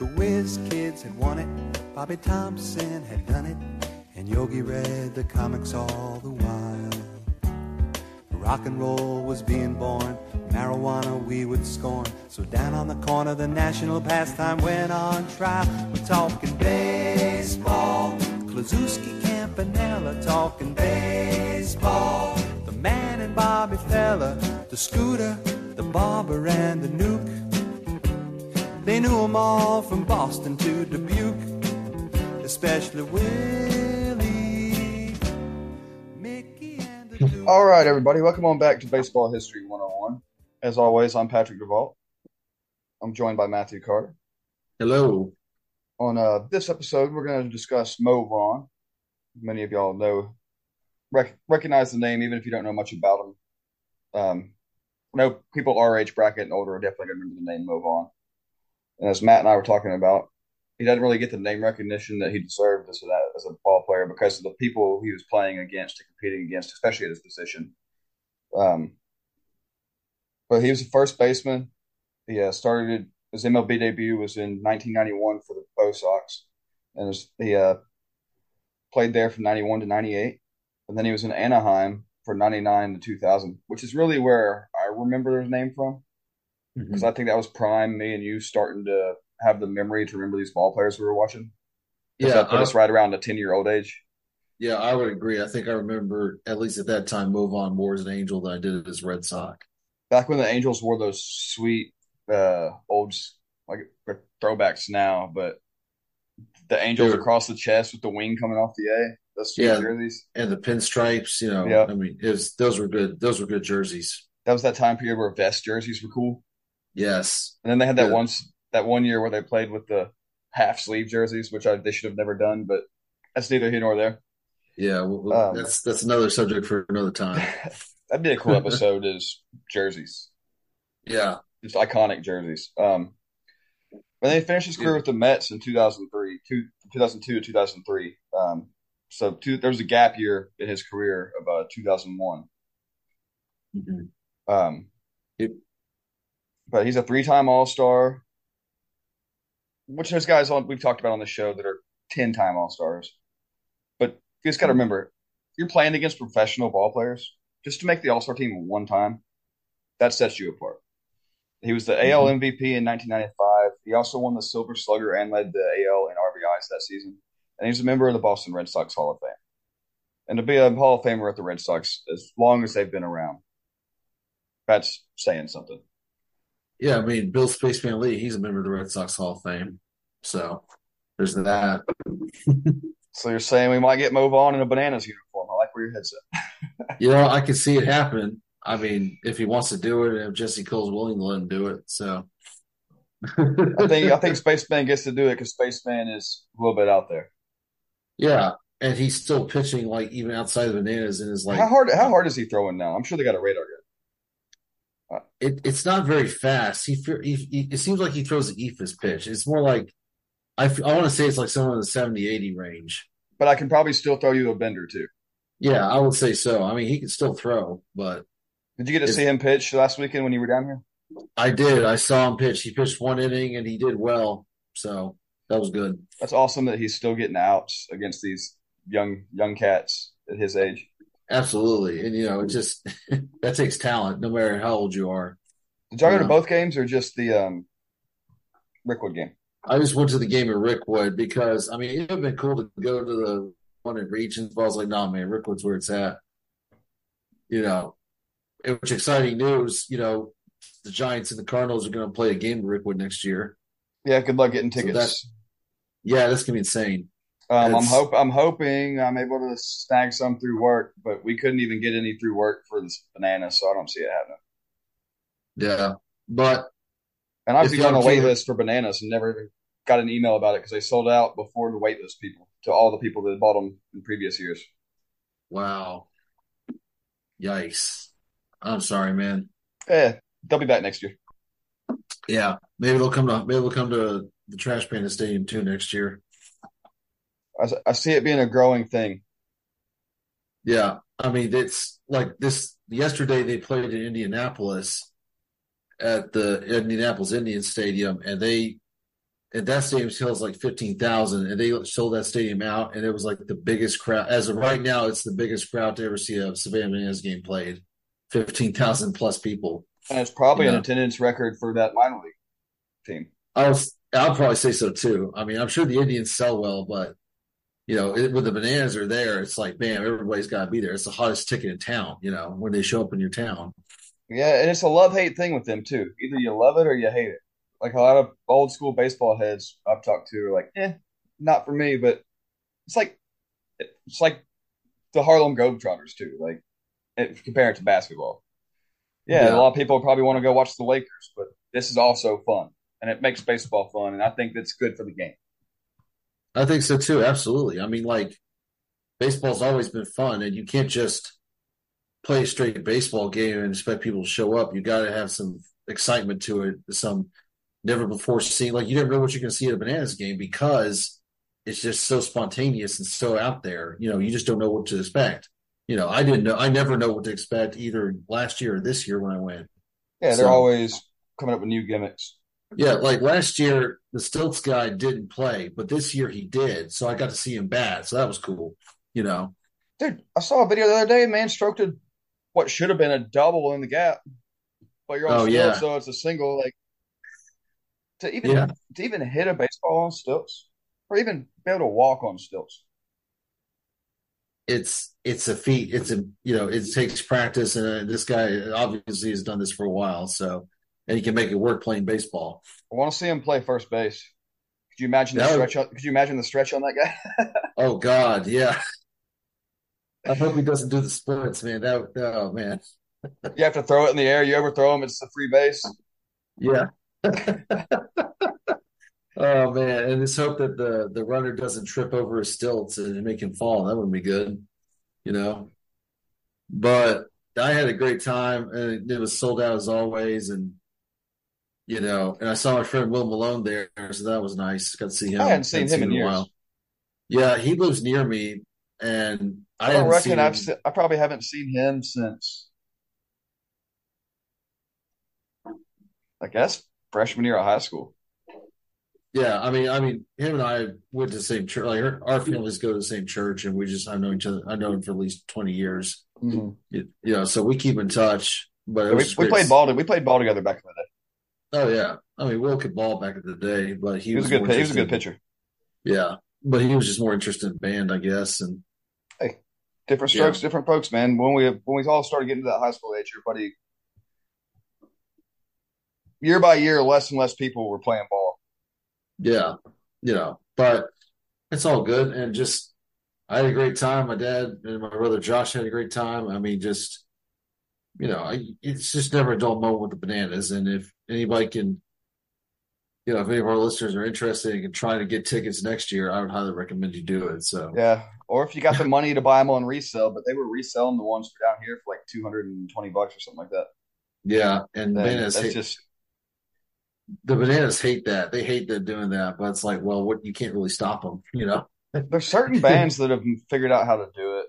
The Whiz Kids had won it, Bobby Thomson had done it, and Yogi read the comics all the while. Rock and roll was being born, marijuana we would scorn. So down on the corner, the national pastime went on trial. We're talking baseball, Kluszewski, Campanella, talking baseball. The man and Bobby Feller, the scooter, the barber, and the Newk. They knew 'em all from Boston to Dubuque, especially Willie, Mickey, and the All right, everybody, welcome on back to Baseball History 101. As always, I'm Patrick DeVault. I'm joined by Matthew Carter. Hello. On uh, this episode, we're going to discuss Mo Vaughn. Many of y'all know, rec- recognize the name, even if you don't know much about him. Um, I know people our age bracket and older are definitely going to remember the name Mo Vaughn. And as Matt and I were talking about, he doesn't really get the name recognition that he deserved as a, as a ball player because of the people he was playing against and competing against, especially at his position. Um, but he was a first baseman. He uh, started his MLB debut was in 1991 for the Bo Sox, and was, he uh, played there from 91 to 98, and then he was in Anaheim for 99 to 2000, which is really where I remember his name from because I think that was prime me and you starting to have the memory to remember these ball players we were watching. Yeah, that put I- us right around a 10 year old age. Yeah, I would agree. I think I remember at least at that time Mo Vaughn more as an Angel than I did as Red Sox. Back when the Angels wore those sweet uh old like throwbacks now, but the Angels across the chest with the wing coming off the A, Yeah. jerseys. And the pinstripes, you know, Yeah. I mean, it was, those were good. Those were good jerseys. That was that time period where vest jerseys were cool. Yes. And then they had that Yeah. once that one year where they played with the half sleeve jerseys, which I, they should have never done, but that's neither here nor there. Yeah. Well, Um, that's that's another subject for another time. That'd be a cool episode is jerseys. Yeah. just iconic jerseys. Um, then he finished his career Yeah. with the Mets in 2003, two, 2002 to 2003. Um, so two, there was a gap year in his career of uh, 2001. Mhm. Um, Yep. But he's a three-time All-Star, which there's guys on we've talked about on the show that are 10-time All-Stars. But you just got to remember, you're playing against professional ball players. Just to make the All-Star team one time, that sets you apart. He was the mm-hmm. AL MVP in 1995. He also won the Silver Slugger and led the AL in RBIs that season. And he's a member of the Boston Red Sox Hall of Fame. And to be a Hall of Famer at the Red Sox as long as they've been around, that's saying something. Yeah. I mean, Bill Spaceman Lee, he's a member of the Red Sox Hall of Fame. So there's that. So you're saying we might get Mo Vaughn in a bananas uniform. I like where your head's at. You know, I can see it happening. I mean, if he wants to do it, and if Jesse Cole's willing to let him do it. So I think I think Spaceman gets to do it because Spaceman is a little bit out there. Yeah, and he's still pitching like even outside of bananas and is like how hard how hard is he throwing now? I'm sure they got a radar. It, it's not very fast. He, he, he it seems like he throws an eephus pitch. It's more like I, f- I want to say it's like somewhere in the 70 80 range. But I can probably still throw you a bender too. Yeah, I would say so. I mean, he can still throw, but Did you get to see him pitch last weekend when you were down here? I did. I saw him pitch. He pitched one inning and he did well. So that was good. That's awesome that he's still getting outs against these young young cats at his age. Absolutely. And you know, it just that takes talent, no matter how old you are. Did y'all go to both games or just the um, Rickwood game? I just went to the game at Rickwood because I mean it would have been cool to go to the one in Regions, but I was like, nah, man, Rickwood's where it's at. You know, it- which exciting news. You know, the Giants and the Cardinals are going to play a game at Rickwood next year. Yeah, good luck getting So tickets. Yeah, that's gonna be insane. Um, I'm hope I'm hoping I'm able to snag some through work, but we couldn't even get any through work for this banana, so I don't see it happening. Yeah, but And I was If even on a wait list for bananas and never even got an email about it because they sold out before the wait list people to all the people that bought them in previous years. wow, yikes! I'm sorry, man. Yeah, they'll be back next year. Yeah, maybe they'll come to maybe they'll come to the Trash Panda Stadium too next year. I, I see it being a growing thing. Yeah, I mean it's like this. Yesterday they played in Indianapolis at the Indianapolis Indian Stadium, and they and that stadium sells like fifteen thousand, and they sold that stadium out, and it was like the biggest crowd. As of right now, it's the biggest crowd to ever see a Savannah Bananas game played. Fifteen thousand plus people. And it's probably Yeah. an attendance record for that minor league team. I was, I'll probably say so too. I mean, I'm sure the Indians sell well, but you know, it, when the bananas are there, it's like, man, everybody's got to be there. It's the hottest ticket in town. You know, when they show up in your town. Yeah, and it's a love hate thing with them too. Either you love it or you hate it. Like a lot of old school baseball heads I've talked to are like, eh, not for me. But it's like it's like the Harlem Globetrotters too. Like it, compare it to basketball. Yeah, Yeah. a lot of people probably want to go watch the Lakers, but this is also fun, and it makes baseball fun, and I think that's good for the game. I think so too. Absolutely. I mean, like baseball's always been fun, and you can't just play a straight baseball game and expect people to show up. You got to have some excitement to it, some never before seen. Like you never know what you're going to see at a bananas game because it's just so spontaneous and so out there. You know, you just don't know what to expect. You know, I didn't know. I never know what to expect either last year or this year when I went. Yeah, they're So- always coming up with new gimmicks. Yeah, like last year, the Stilts guy didn't play, but this year he did. So I got to see him bat. So that was cool. You know, Dude, I saw a video the other day. Man stroked a, what should have been a double in the gap, but you're on Oh, stilts, yeah. so it's a single. Like to even Yeah. to even hit a baseball on stilts, or even be able to walk on stilts. it's it's a feat. It's a you know it takes practice, and uh, this guy obviously has done this for a while. So and he can make it work playing baseball. I want to see him play first base. Could you imagine the That would- stretch? On, could you imagine the stretch on that guy? Oh God, yeah. I hope he doesn't do the splits, man. That oh man, you have to throw it in the air. You overthrow him, it's a free base. yeah. oh man, and just hope that the the runner doesn't trip over his stilts and make him fall. That would be good, you know. But I had a great time, and it was sold out as always, and you know, and I saw my friend Will Malone there, so that was nice. Got to see him. I hadn't seen him in a years. while. Yeah, he lives near me, and I, I don't reckon seen I've se- I probably haven't seen him since I guess freshman year of high school. Yeah, I mean, I mean, him and I went to the same church. Like our, our families go to the same church, and we just I know each other. I know him for at least twenty years. You, you know, so we keep in touch. But we, we played ball. We played ball together back in the day. Oh yeah, I mean, Will could ball back in the day, but he, He was a good. He was a good pitcher. Yeah, but he was just more interested in band, I guess. And hey, Different Yeah. strokes, different folks, man. When we when we all started getting to that high school age, everybody year by year, less and less people were playing ball. yeah, you know, but it's all good. And just I had a great time. My dad and my brother Josh had a great time. I mean, just you know, I, it's just never a dull moment with the bananas. And if anybody can, you know, if any of our listeners are interested and trying to get tickets next year, I would highly recommend you do it. So Yeah, or if you got the money to buy them on resale, but they were reselling the ones for down here for like two hundred and twenty bucks or something like that. yeah, and Then bananas that's hate, just the bananas hate that. They hate that doing that, but it's like, well, what you can't really stop them, you know. there's certain bands that have figured out how to do it.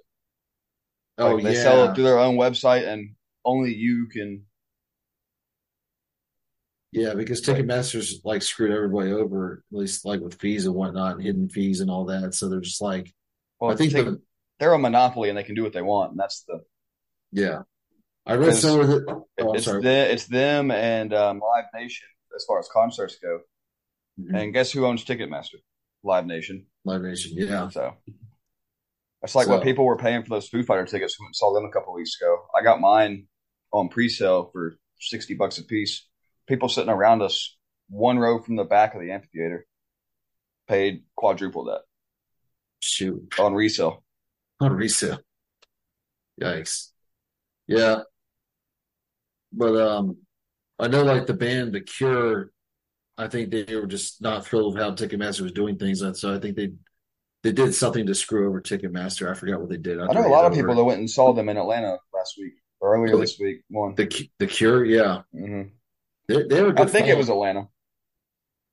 Oh Like, they yeah, sell it through their own website, and only you can. Yeah, because Ticketmaster's like screwed everybody over, at least like with fees and whatnot, and hidden fees and all that. So they're just like, Well, I think Tick- the they're a monopoly, and they can do what they want, and that's the. yeah. I read Because somewhere that oh, it's the, it's them and um, Live Nation as far as concerts go. Mhm. And guess who owns Ticketmaster? Live Nation. Live Nation, yeah. So that's like what people were paying for those Foo Fighter tickets. We saw them a couple weeks ago. I got mine on pre-sale for sixty bucks a piece. People sitting around us, one row from the back of the amphitheater, paid quadruple that Shoot. on resale. on resale. Yikes. Yeah. But um I know like the band The Cure, I think they were just not thrilled with how Ticketmaster was doing things. And so I think they they did something to screw over Ticketmaster. I forgot what they did. I know a lot of people that went and saw them in Atlanta last week or earlier Really? this week. One. the the Cure, yeah. hmm They they were I good. think it was Atlanta.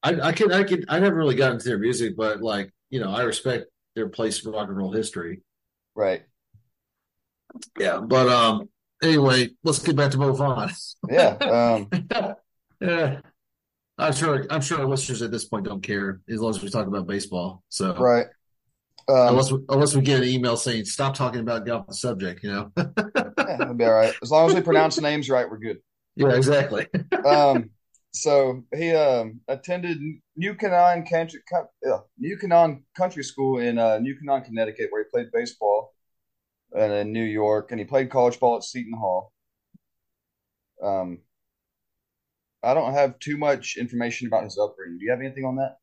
I I can I can I never really got into their music, but like, you know, I respect their place in rock and roll history. Right. Yeah. But um anyway, let's get back to Mo Vaughn. Yeah. Um, yeah. I'm sure. I'm sure our listeners at this point don't care as long as we talk about baseball. So Right. Um, unless we, unless we get an email saying stop talking about the subject, you know. yeah, be all right. As long as we pronounce the names right, we're good. Yeah, exactly. Um, so he um, attended New Canaan Country, uh, New Canaan Country School in uh, New Canaan, Connecticut, where he played baseball, and in New York, and he played college ball at Seton Hall. Um, I don't have too much information about his upbringing. Do you have anything on that?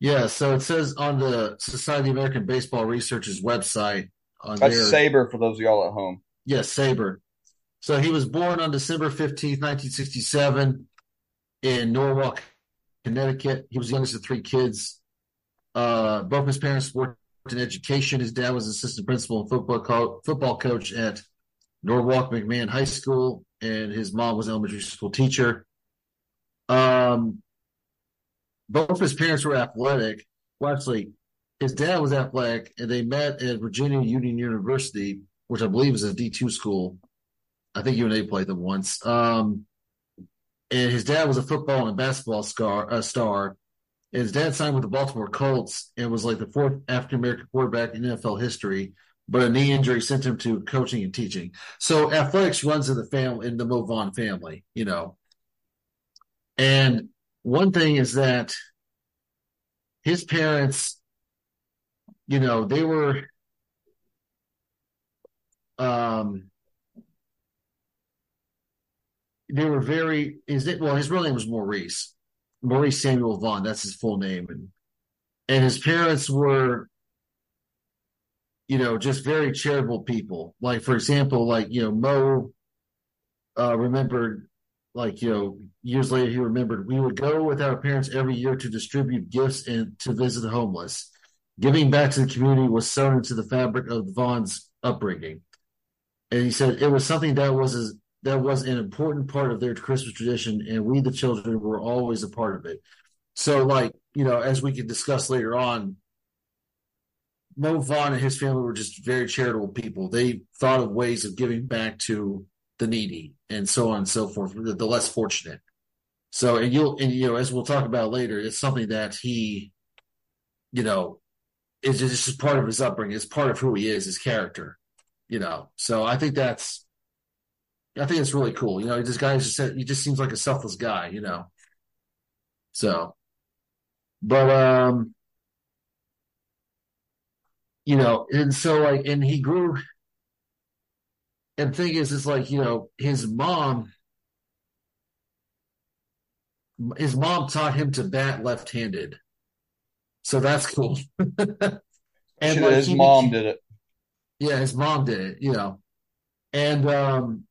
Yeah, so it says on the Society of American Baseball Research's website on That's their SABR for those of y'all at home. Yes, SABR. So he was born on December 15th, 1967 in Norwalk, Connecticut. He was the youngest of three kids. Uh, both of his parents worked in education. His dad was assistant principal and football, co- football coach at Norwalk McMahon High School, and his mom was an elementary school teacher. Um, both his parents were athletic. Well, actually, his dad was athletic, and they met at Virginia Union University, which I believe is a D two school. I think UNA played them once. Um, and his dad was a football and basketball star. Uh, star. And his dad signed with the Baltimore Colts and was like the fourth African American quarterback in NFL history. But a knee injury sent him to coaching and teaching. So athletics runs in the family, in the Mo Vaughn family, you know. And one thing is that his parents, you know, they were um they were very is it well his real name was Maurice. Maurice Samuel Vaughn, that's his full name. And and his parents were you know, just very charitable people. Like for example, like, you know, Mo uh remembered like you know years later he remembered we would go with our parents every year to distribute gifts and to visit the homeless giving back to the community was sewn into the fabric of vaughn's upbringing and he said it was something that was a, that was an important part of their christmas tradition and we the children were always a part of it so like you know as we can discuss later on mo vaughn and his family were just very charitable people they thought of ways of giving back to the needy and so on and so forth, the, the less fortunate. So, and you'll, and you know, as we'll talk about later, it's something that he, you know, is just part of his upbringing. It's part of who he is, his character, you know. So I think that's, I think it's really cool. You know, this guy just said he just seems like a selfless guy, you know. So, but um, you know, and so like, and he grew and thing is, it's like, you know, his mom, his mom taught him to bat left handed. So that's cool. and like, his he mom did it. yeah, his mom did it, you know. And um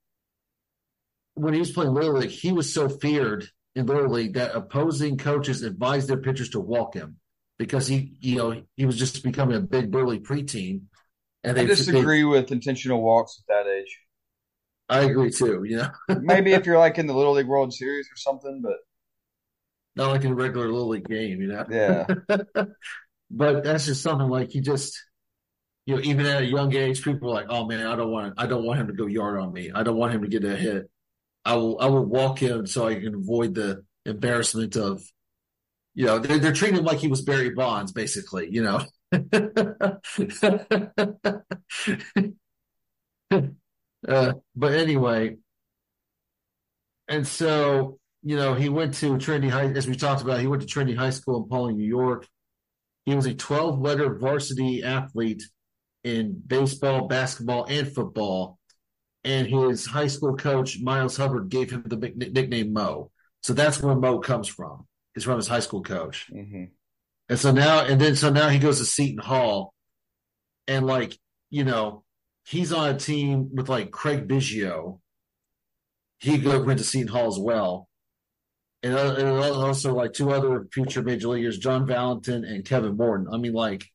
when he was playing Little League, he was so feared in Little League that opposing coaches advised their pitchers to walk him because he, you know, he was just becoming a big burly preteen. And I they disagree with intentional walks at that age. I agree too, you know. Maybe if you're like in the Little League World Series or something, but Not like in a regular Little League game, you know. yeah, but that's just something like he just you know even at a young age people are like oh man i don't want i don't want him to go yard on me i don't want him to get a hit i will i will walk him so i can avoid the embarrassment of you know they're, they're treating him like he was barry bonds basically you know. Uh, but anyway. And so you know he went to trinity high as we talked about he went to trinity high school in Pawling new york. He was a 12 letter varsity athlete in baseball, basketball, and football. And his high school coach, Miles Hubbard, gave him the nickname Mo. So that's where Mo comes from. It's from his high school coach. hmm And so now, and then so now he goes to Seton Hall. And like, you know, he's on a team with like Craig Biggio. He go, went to Seton Hall as well. And, uh, and also like two other future major leaguers, John Valentin and Kevin Morton. I mean, like,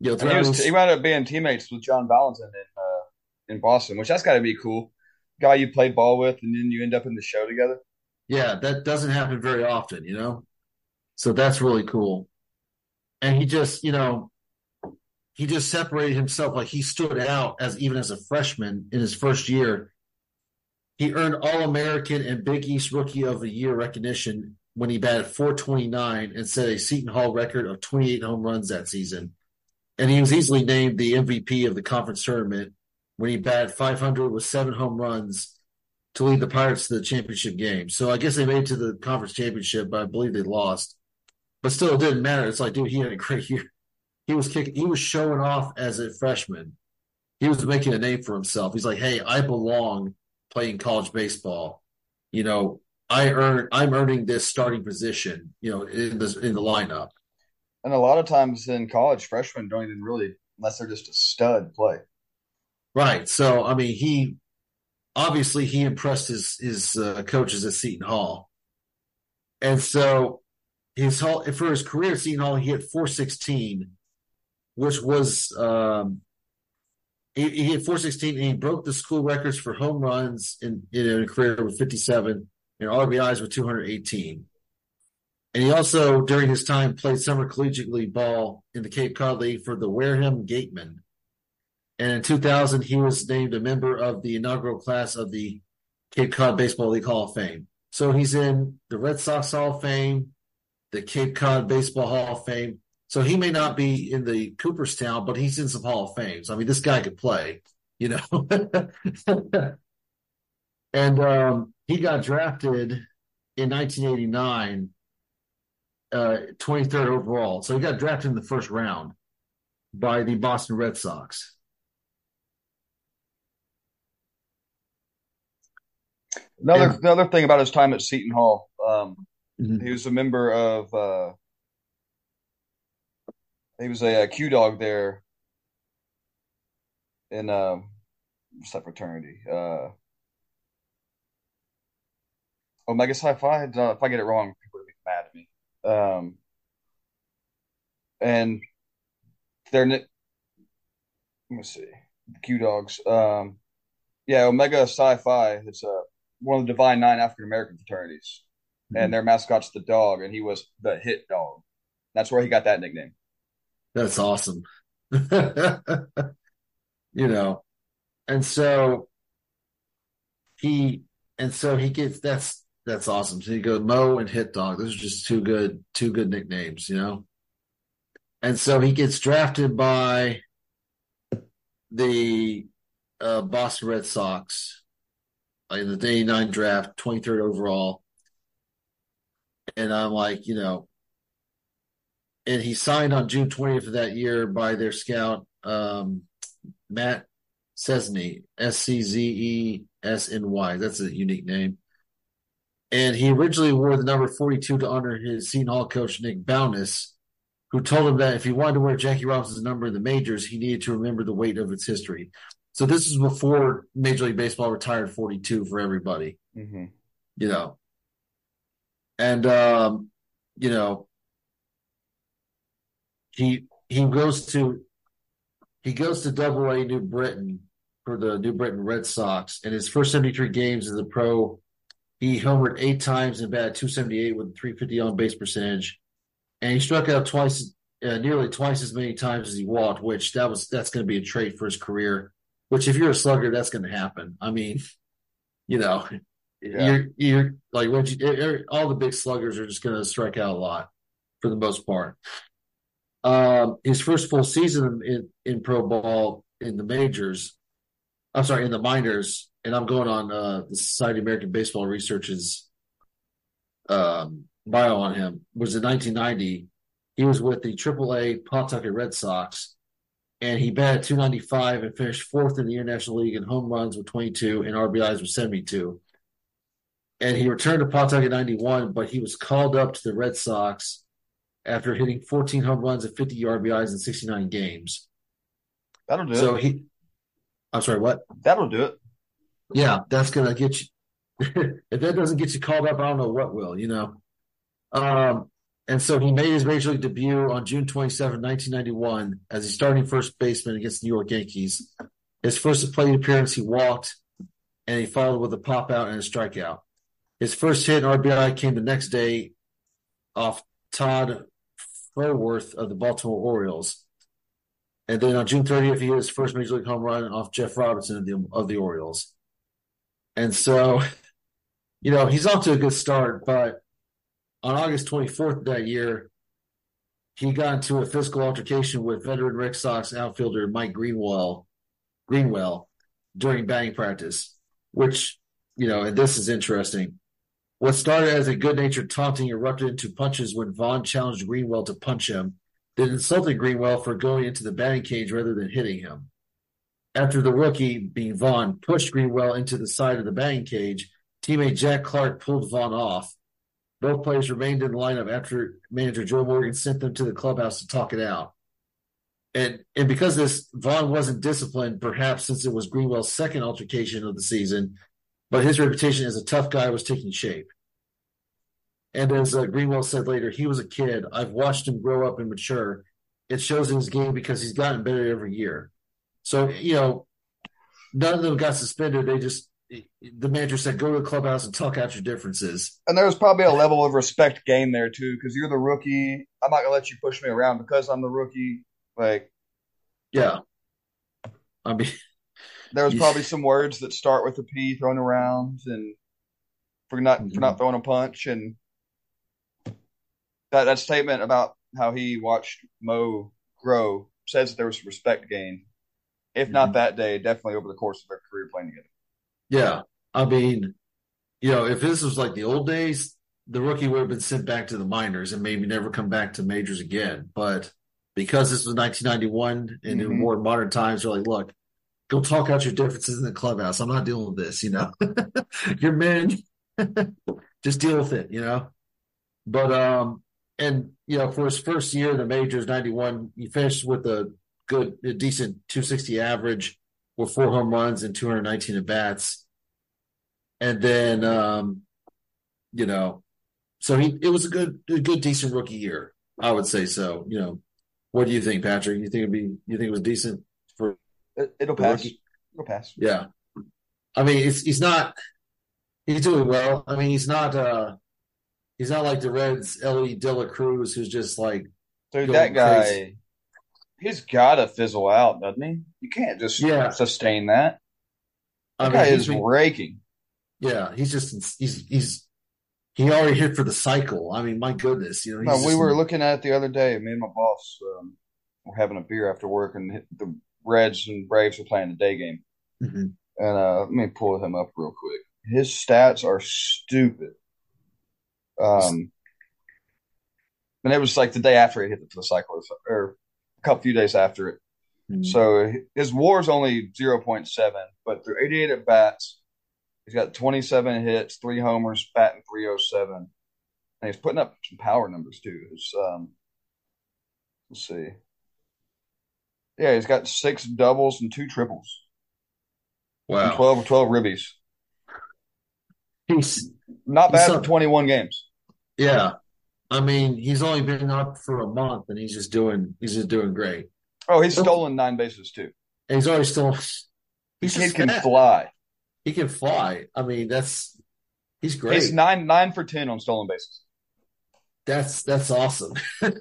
you know, he was his- he wound up being teammates with John Valentin in uh, in Boston, which that's got to be cool. Guy you played ball with, and then you end up in the show together. Yeah, that doesn't happen very often, you know? So that's really cool. And he just, you know, he just separated himself like he stood out as even as a freshman in his first year. He earned All American and Big East Rookie of the Year recognition when he batted 429 and set a Seton Hall record of 28 home runs that season. And he was easily named the MVP of the conference tournament when he batted 500 with seven home runs to lead the Pirates to the championship game. So I guess they made it to the conference championship, but I believe they lost. But still, it didn't matter. It's like, dude, he had a great year. He was kicking. He was showing off as a freshman. He was making a name for himself. He's like, hey, I belong playing college baseball. You know, I earn. I'm earning this starting position. You know, in the in the lineup. And a lot of times in college, freshmen don't even really, unless they're just a stud, play. Right. So I mean, he obviously he impressed his his uh, coaches at Seton Hall, and so his hall for his career at Seton Hall he hit 416, which was um, he, he hit 416 and he broke the school records for home runs in in a career with 57 and RBIs with 218. And he also, during his time, played summer collegiate league ball in the Cape Cod League for the Wareham Gatemen. And in 2000, he was named a member of the inaugural class of the Cape Cod Baseball League Hall of Fame. So he's in the Red Sox Hall of Fame, the Cape Cod Baseball Hall of Fame. So he may not be in the Cooperstown, but he's in some Hall of Fames. I mean, this guy could play, you know. and um, he got drafted in 1989, uh, 23rd overall. So he got drafted in the first round by the Boston Red Sox. Another And- another thing about his time at Seton Hall, um, Mhm. he was a member of. Uh, he was a, uh dog there in uh, what's that fraternity? Uh, Omega Psi Phi. If I get it wrong, people are be mad at me. Um, and they're let me see, Q dogs. Um, yeah, Omega Phi. It's uh, one of the Divine Nine African American fraternities, and their mascot's the dog, and he was the hit dog. That's where he got that nickname. That's awesome. you know, and so he and so he gets that's that's awesome. So you go Mo and Hit Dog. Those are just two good two good nicknames, you know. And so he gets drafted by the uh, Boston Red Sox in the day nine draft, twenty third overall. And I'm like, you know, and he signed on June 20th of that year by their scout, um, Matt Sczesny, S C Z E S N Y. That's a unique name. And he originally wore the number 42 to honor his Seton Hall coach, Nick Bowness, who told him that if he wanted to wear Jackie Robinson's number in the majors, he needed to remember the weight of its history. So this is before Major League Baseball retired 42 for everybody Mm-hmm. you know. And um, you know, he he goes to he goes to Double A New Britain for the New Britain Red Sox. In his first 73 games as a pro, he homered eight times and batted 278 with a 350 on base percentage, and he struck out twice, uh, nearly twice as many times as he walked. Which that was that's going to be a trait for his career. Which if you're a slugger, that's going to happen. I mean, you know, Yeah. you're you're like what you all the big sluggers are just going to strike out a lot for the most part. Um, his first full season in, in pro ball in the majors, I'm sorry, in the minors, and I'm going on uh, the Society of American Baseball Research's um, bio on him was in 1990. He was with the AAA Pawtucket Red Sox, and he batted 295 and finished fourth in the International League in home runs with 22 and RBIs with 72 and he returned to Pawtucket 91, but he was called up to the Red Sox after hitting 14 home runs and 50 RBIs in 69 games. That'll do So it. he, I'm sorry, what? That'll do it. Yeah, that's going to get you. if that doesn't get you called up, I don't know what will, you know. Um, and so he made his major league debut on June 27, 1991, as a starting first baseman against the New York Yankees. His first plate appearance, he walked, and he followed with a pop out and a strikeout. His first hit and RBI came the next day off Todd Frohwirth of the Baltimore Orioles. And then on June 30th, he hit his first major league home run off Jeff Robinson of the, of the Orioles. And so, you know, he's off to a good start, but on August 24th that year, he got into a physical altercation with veteran Red Sox outfielder Mike Greenwell, Greenwell during batting practice, which, you know, and this is interesting. What started as a good natured taunting erupted into punches when Vaughn challenged Greenwell to punch him, then insulted Greenwell for going into the batting cage rather than hitting him. After the rookie, being Vaughn, pushed Greenwell into the side of the batting cage, teammate Jack Clark pulled Vaughn off. Both players remained in the lineup after manager Joe Morgan sent them to the clubhouse to talk it out. And and because this Vaughn wasn't disciplined, perhaps since it was Greenwell's second altercation of the season, but his reputation as a tough guy was taking shape. And as uh, Greenwell said later, he was a kid. I've watched him grow up and mature. It shows in his game because he's gotten better every year. So you know, none of them got suspended. They just the manager said, "Go to the clubhouse and talk out your differences." And there was probably a level of respect game there too, because you're the rookie. I'm not gonna let you push me around because I'm the rookie. Like, yeah, I mean, there was probably some words that start with a P thrown around, and for not mm-hmm. for not throwing a punch, and that that statement about how he watched Mo grow says that there was respect gained. If mm-hmm. not that day, definitely over the course of their career playing together. Yeah. I mean, you know, if this was like the old days, the rookie would have been sent back to the minors and maybe never come back to majors again. But because this was 1991 and mm-hmm. in more modern times, you're like, look, go talk out your differences in the clubhouse. I'm not dealing with this, you know. You're men. Just deal with it, you know. But um and you know, for his first year in the majors, 91, he finished with a good, a decent 260 average with four home runs and 219 at bats. And then, um, you know, so he it was a good, a good, decent rookie year. I would say so. You know, what do you think, Patrick? You think it'd be? You think it was decent for? It, will pass. Rookie? It'll pass. Yeah, I mean, it's he's not. He's doing well. I mean, he's not. uh He's not like the Reds, Elly De La Cruz, who's just like. Dude, that guy. Crazy he's got to fizzle out, doesn't he? You can't just yeah. sustain that. That I mean, guy is been, raking. Yeah, he's just he's he's he already hit for the cycle. I mean, my goodness, you know. No, we were looking at it the other day. Me and my boss um, were having a beer after work, and the Reds and Braves were playing the day game. Mm-hmm. And uh, let me pull him up real quick. His stats are stupid. Um, and it was like the day after he hit the cycle, or couple few days after it. Mm-hmm. So his WAR is only zero point seven, but through eighty eight at bats, he's got twenty seven hits, three homers, batting three oh seven, and he's putting up some power numbers too. um, let's see, yeah, he's got six doubles and two triples. Wow, and 12, 12 ribbies. He's not bad he's for twenty one games. Yeah, I mean, he's only been up for a month, and he's just doing he's just doing great. Oh, he's stolen nine bases too. And he's already stolen. He's he can fly. He can fly. I mean, that's he's great. He's nine nine for ten on stolen bases. That's that's awesome. Nobody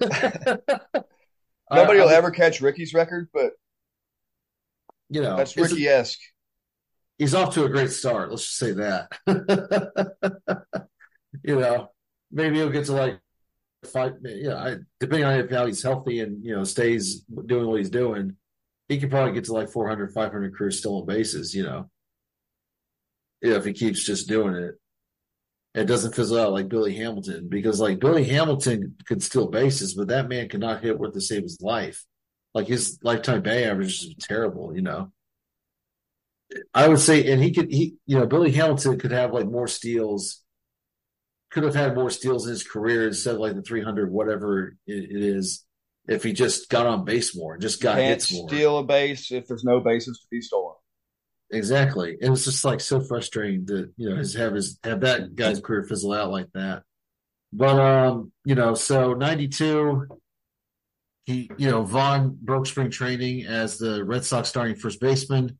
will ever catch Ricky's record, but you know that's Ricky esque. He's off to a great start. Let's just say that. you know, maybe he'll get to like five, you know, depending on how he's healthy and you know stays doing what he's doing, he could probably get to like 400, 500 career stolen bases. You know, if he keeps just doing it, it doesn't fizzle out like Billy Hamilton because like Billy Hamilton could steal bases, but that man could not hit worth to save his life. Like his lifetime bay average is terrible. You know. I would say, and he could, he, you know, Billy Hamilton could have like more steals could have had more steals in his career instead of like the 300, whatever it is, if he just got on base more, and just got you hits more. Steal a base if there's no bases to be stolen. Exactly. It was just like so frustrating to you know his have his have that guy's career fizzle out like that. But um, you know, so ninety two, he you know Vaughn broke spring training as the Red Sox starting first baseman,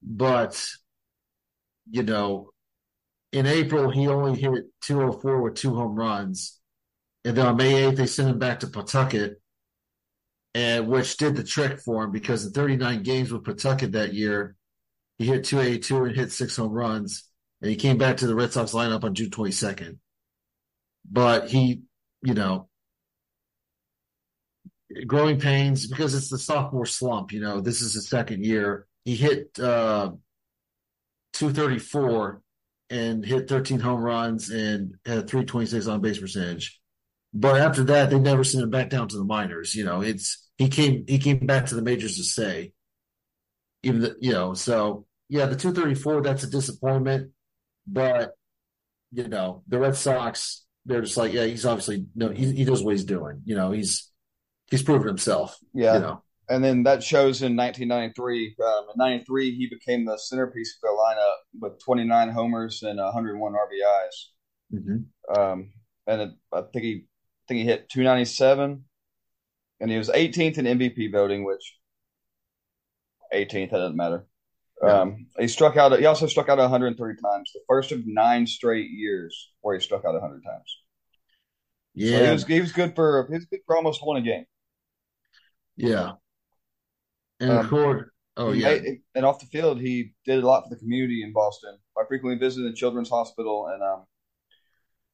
but you know in April, he only hit 204 with two home runs. And then on May 8th, they sent him back to Pawtucket, and which did the trick for him because in 39 games with Pawtucket that year, he hit 282 and hit six home runs. And he came back to the Red Sox lineup on June 22nd. but he, you know, growing pains because it's the sophomore slump. You know, this is his second year. He hit uh, 234 and hit 13 home runs and had 326 on base percentage. But after that, they never sent him back down to the minors. You know, it's he came he came back to the majors to stay. Even the, you know, so yeah, the 234 that's a disappointment, but you know the Red Sox they're just like yeah he's obviously no he, he knows what he's doing. You know he's he's proven himself. Yeah. You know. And then that shows in 1993. Um, in 93, he became the centerpiece of their lineup with 29 homers and 101 RBIs. Mm-hmm. Um, and it, I think he I think he hit 297, and he was 18th in MVP voting, which 18th that doesn't matter. Yeah. Um, he struck out. He also struck out 103 times, the first of nine straight years where he struck out 100 times. So Yeah. he was he was good for he was good for almost one a game. yeah. And Um, oh yeah, made- and off the field, he did a lot for the community in Boston by frequently visiting the Children's Hospital, and um,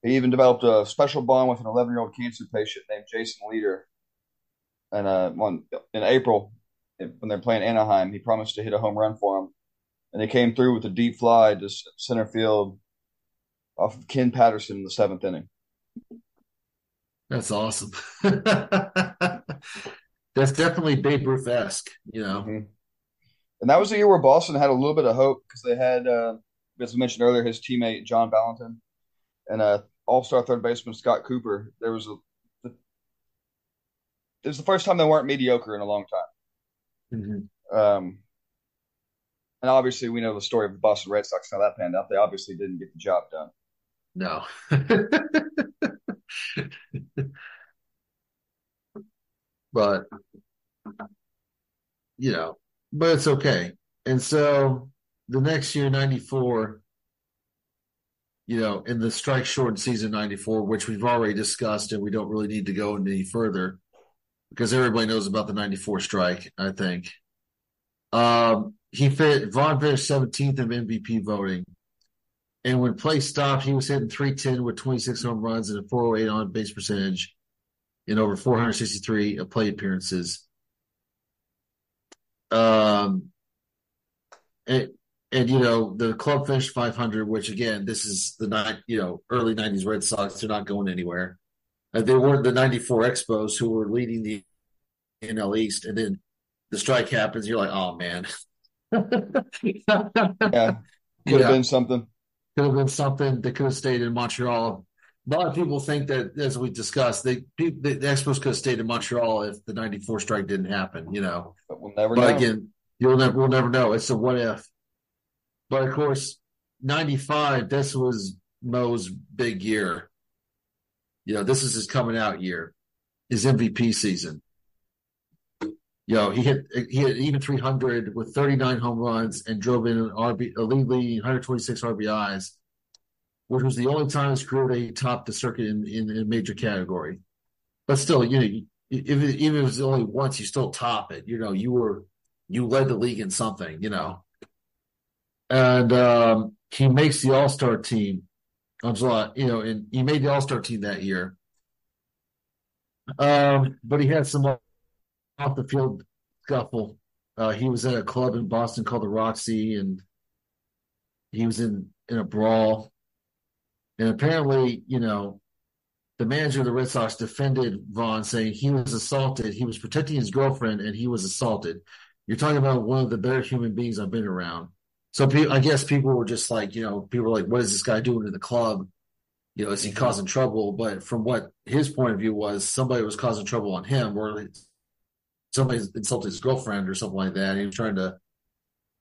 he even developed a special bond with an 11 year old cancer patient named Jason Leader. And uh, one in April, when they're playing Anaheim, he promised to hit a home run for him, and he came through with a deep fly to center field off of Ken Patterson in the seventh inning. that's awesome. That's definitely Babe Ruth esque. You know. Mhm. And that was the year where Boston had a little bit of hope because they had, uh, as I mentioned earlier, his teammate John Valentin and uh, All-Star third baseman Scott Cooper. There was a, it was the first time they weren't mediocre in a long time. Mhm. Um, and obviously, we know the story of the Boston Red Sox how that panned out. They obviously didn't get the job done. No. but you know, but it's okay. And so the next year, 94, you know, in the strike short season 94, which we've already discussed and we don't really need to go any further because everybody knows about the 94 strike, I think. Um, he fit Vaughn finished 17th in MVP voting. And when play stopped, he was hitting 310 with 26 home runs and a 408 on base percentage in over 463 play appearances. Um, and, and you know, the club finished 500, which again, this is the night, you know, early 90s Red Sox. They're not going anywhere. Uh, they weren't the 94 Expos who were leading the NL East. And then the strike happens. You're like, oh man. Yeah, could have Yeah. been something. could have been something that could have stayed in Montreal. A lot of people think that, as we discussed, they, the, the Expos could have stayed in Montreal if the '94 strike didn't happen. You know, But we'll never but know. again, you'll never, we'll never know. It's a what if. But of course, '95. This was Mo's big year. You know, this is his coming out year, his MVP season. You know, he hit he hit even 300 with 39 home runs and drove in an RB a league leading 126 RBIs, which was the only time his career topped the circuit in, in, in a major category. But still, you know, if it, even if it was only once, you still top it. You know, you were you led the league in something. You know, and um, he makes the All Star team. I'm sorry, you know, and he made the All Star team that year. Um, but he had some off the field scuffle. Uh, he was at a club in Boston called the Roxy, and he was in in a brawl. And apparently, you know, the manager of the Red Sox defended Vaughn, saying he was assaulted. He was protecting his girlfriend, and he was assaulted. You're talking about one of the better human beings I've been around. So pe- I guess people were just like, you know, people were like, what is this guy doing in the club? You know, is he causing trouble? But from what his point of view was, somebody was causing trouble on him, or somebody insulted his girlfriend or something like that. He was trying to,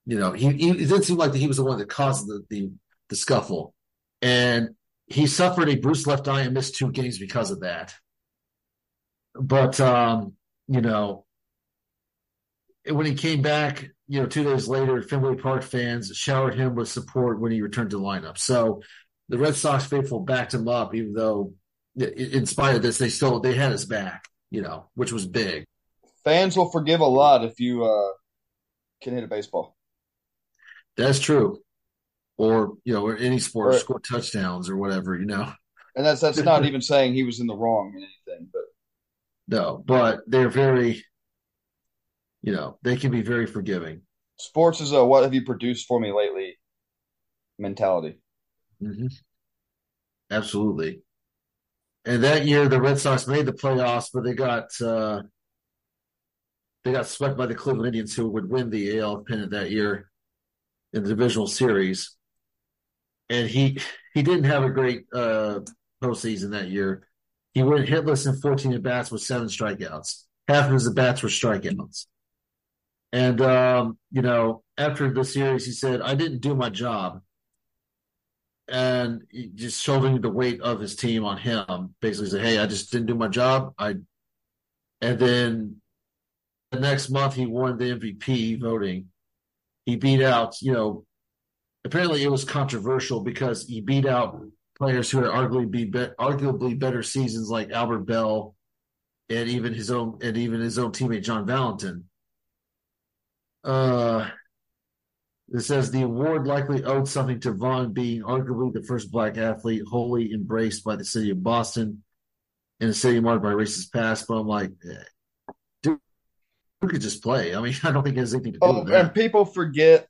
you know, he, he it didn't seem like he was the one that caused the, the the scuffle, and he suffered a bruised left eye and missed two games because of that. But um, you know, when he came back, you know, two days later, Fenway Park fans showered him with support when he returned to the lineup. So the Red Sox faithful backed him up, even though, in spite of this, they still they had his back, you know, which was big. Fans will forgive a lot if you uh, can hit a baseball. That's true. Or, you know, or any sport, Or- score touchdowns or whatever, you know. And that's that's not even saying he was in the wrong in anything, but No, but they're very, you know, they can be very forgiving. sports is a what have you produced for me lately mentality. hmm Absolutely. And that year, the Red Sox made the playoffs, but they got uh, they got swept by the Cleveland Indians, who would win the AL pennant that year in the divisional series. And he he didn't have a great uh, postseason that year. He went hitless in 14 at bats with seven strikeouts. Half of his at bats were strikeouts. And um, you know, after the series, he said, "I didn't do my job." and just shouldering the weight of his team on him. Basically, said, "Hey, I just didn't do my job." I, and then the next month he won the MVP voting. He beat out, you know, apparently it was controversial because he beat out players who had arguably be, be arguably better seasons like Albert Belle and even his own and even his own teammate John Valentin. Uh it says the award likely owed something to Vaughn being arguably the first black athlete wholly embraced by the city of Boston in a city marked by racist past. But I'm like, eh, dude, who could just play? I mean, I don't think it has anything to do Oh, with that. and people forget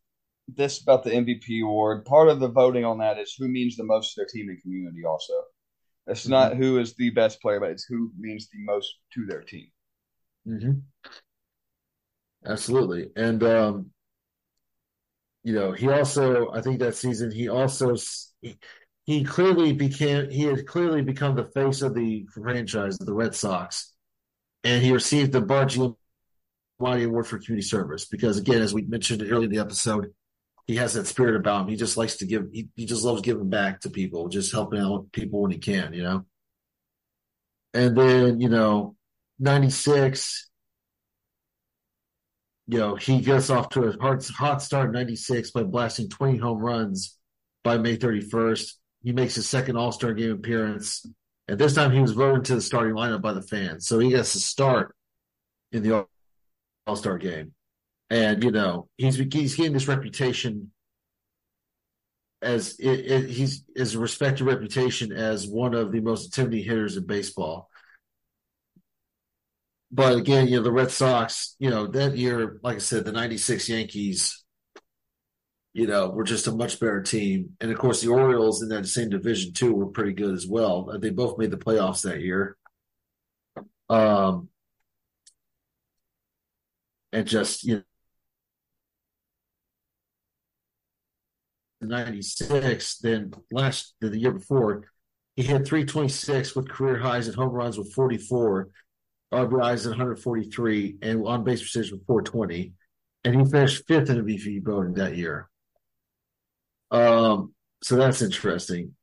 this about the MVP award. Part of the voting on that is who means the most to their team and community. Also, it's not who is the best player, but it's who means the most to their team. hmm Absolutely. And, um, you know, he also, I think that season, he also, he, he clearly became, he had clearly become the face of the franchise, of the Red Sox. And he received the Bart Award for Community Service because, again, as we mentioned earlier in the episode, he has that spirit about him. He just likes to give, he, he just loves giving back to people, just helping out people when he can, you know? And then, you know, 96, you know, he gets off to a hard, hot start in 96 by blasting 20 home runs by May 31st. He makes his second All Star game appearance. And this time he was voted to the starting lineup by the fans. So he gets to start in the All Star game. And, you know, he's, he's getting this reputation as it, it, he's is a respected reputation as one of the most intimidating hitters in baseball. But again, you know, the Red Sox, you know, that year, like I said, the 96 Yankees, you know, were just a much better team. And of course, the Orioles in that same division, too, were pretty good as well. They both made the playoffs that year. Um, and just, you 96, then last, the year before, he hit 326 with career highs and home runs with 44. RBIs at 143 and on base percentage with 420. And he finished fifth in the MVP voting that year. Um, so that's interesting.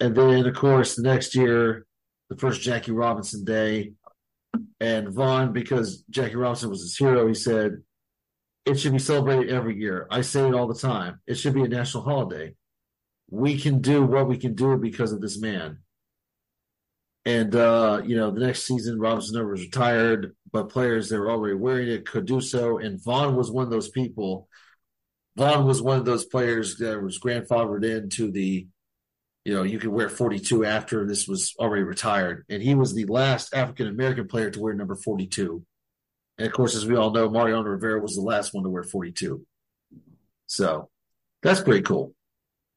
And then, of course, the next year, the first Jackie Robinson Day, and Vaughn, because Jackie Robinson was his hero, he said, It should be celebrated every year. I say it all the time. It should be a national holiday. We can do what we can do because of this man. And uh, you know, the next season, Robinson was retired, but players that were already wearing it could do so. And Vaughn was one of those people. Vaughn was one of those players that was grandfathered into the, you know, you could wear 42 after this was already retired. And he was the last African American player to wear number 42. And of course, as we all know, Mariano Rivera was the last one to wear 42. So that's pretty cool.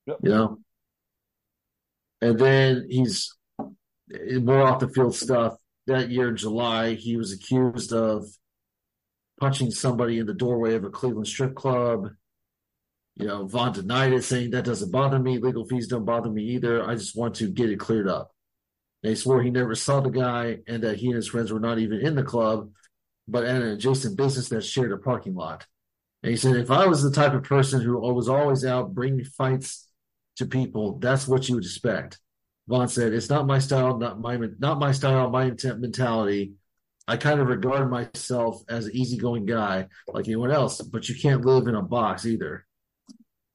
Yep. You know? And then he's more off the field stuff. That year in July, he was accused of punching somebody in the doorway of a Cleveland strip club. You know, Vaughn denied it, saying that doesn't bother me. Legal fees don't bother me either. I just want to get it cleared up. And he swore he never saw the guy and that he and his friends were not even in the club, but at an adjacent business that shared a parking lot. And he said, if I was the type of person who was always out bringing fights to people, that's what you would expect. Vaughn said, "It's not my style, not my not my style, my intent mentality. I kind of regard myself as an easygoing guy like anyone else, but you can't live in a box either."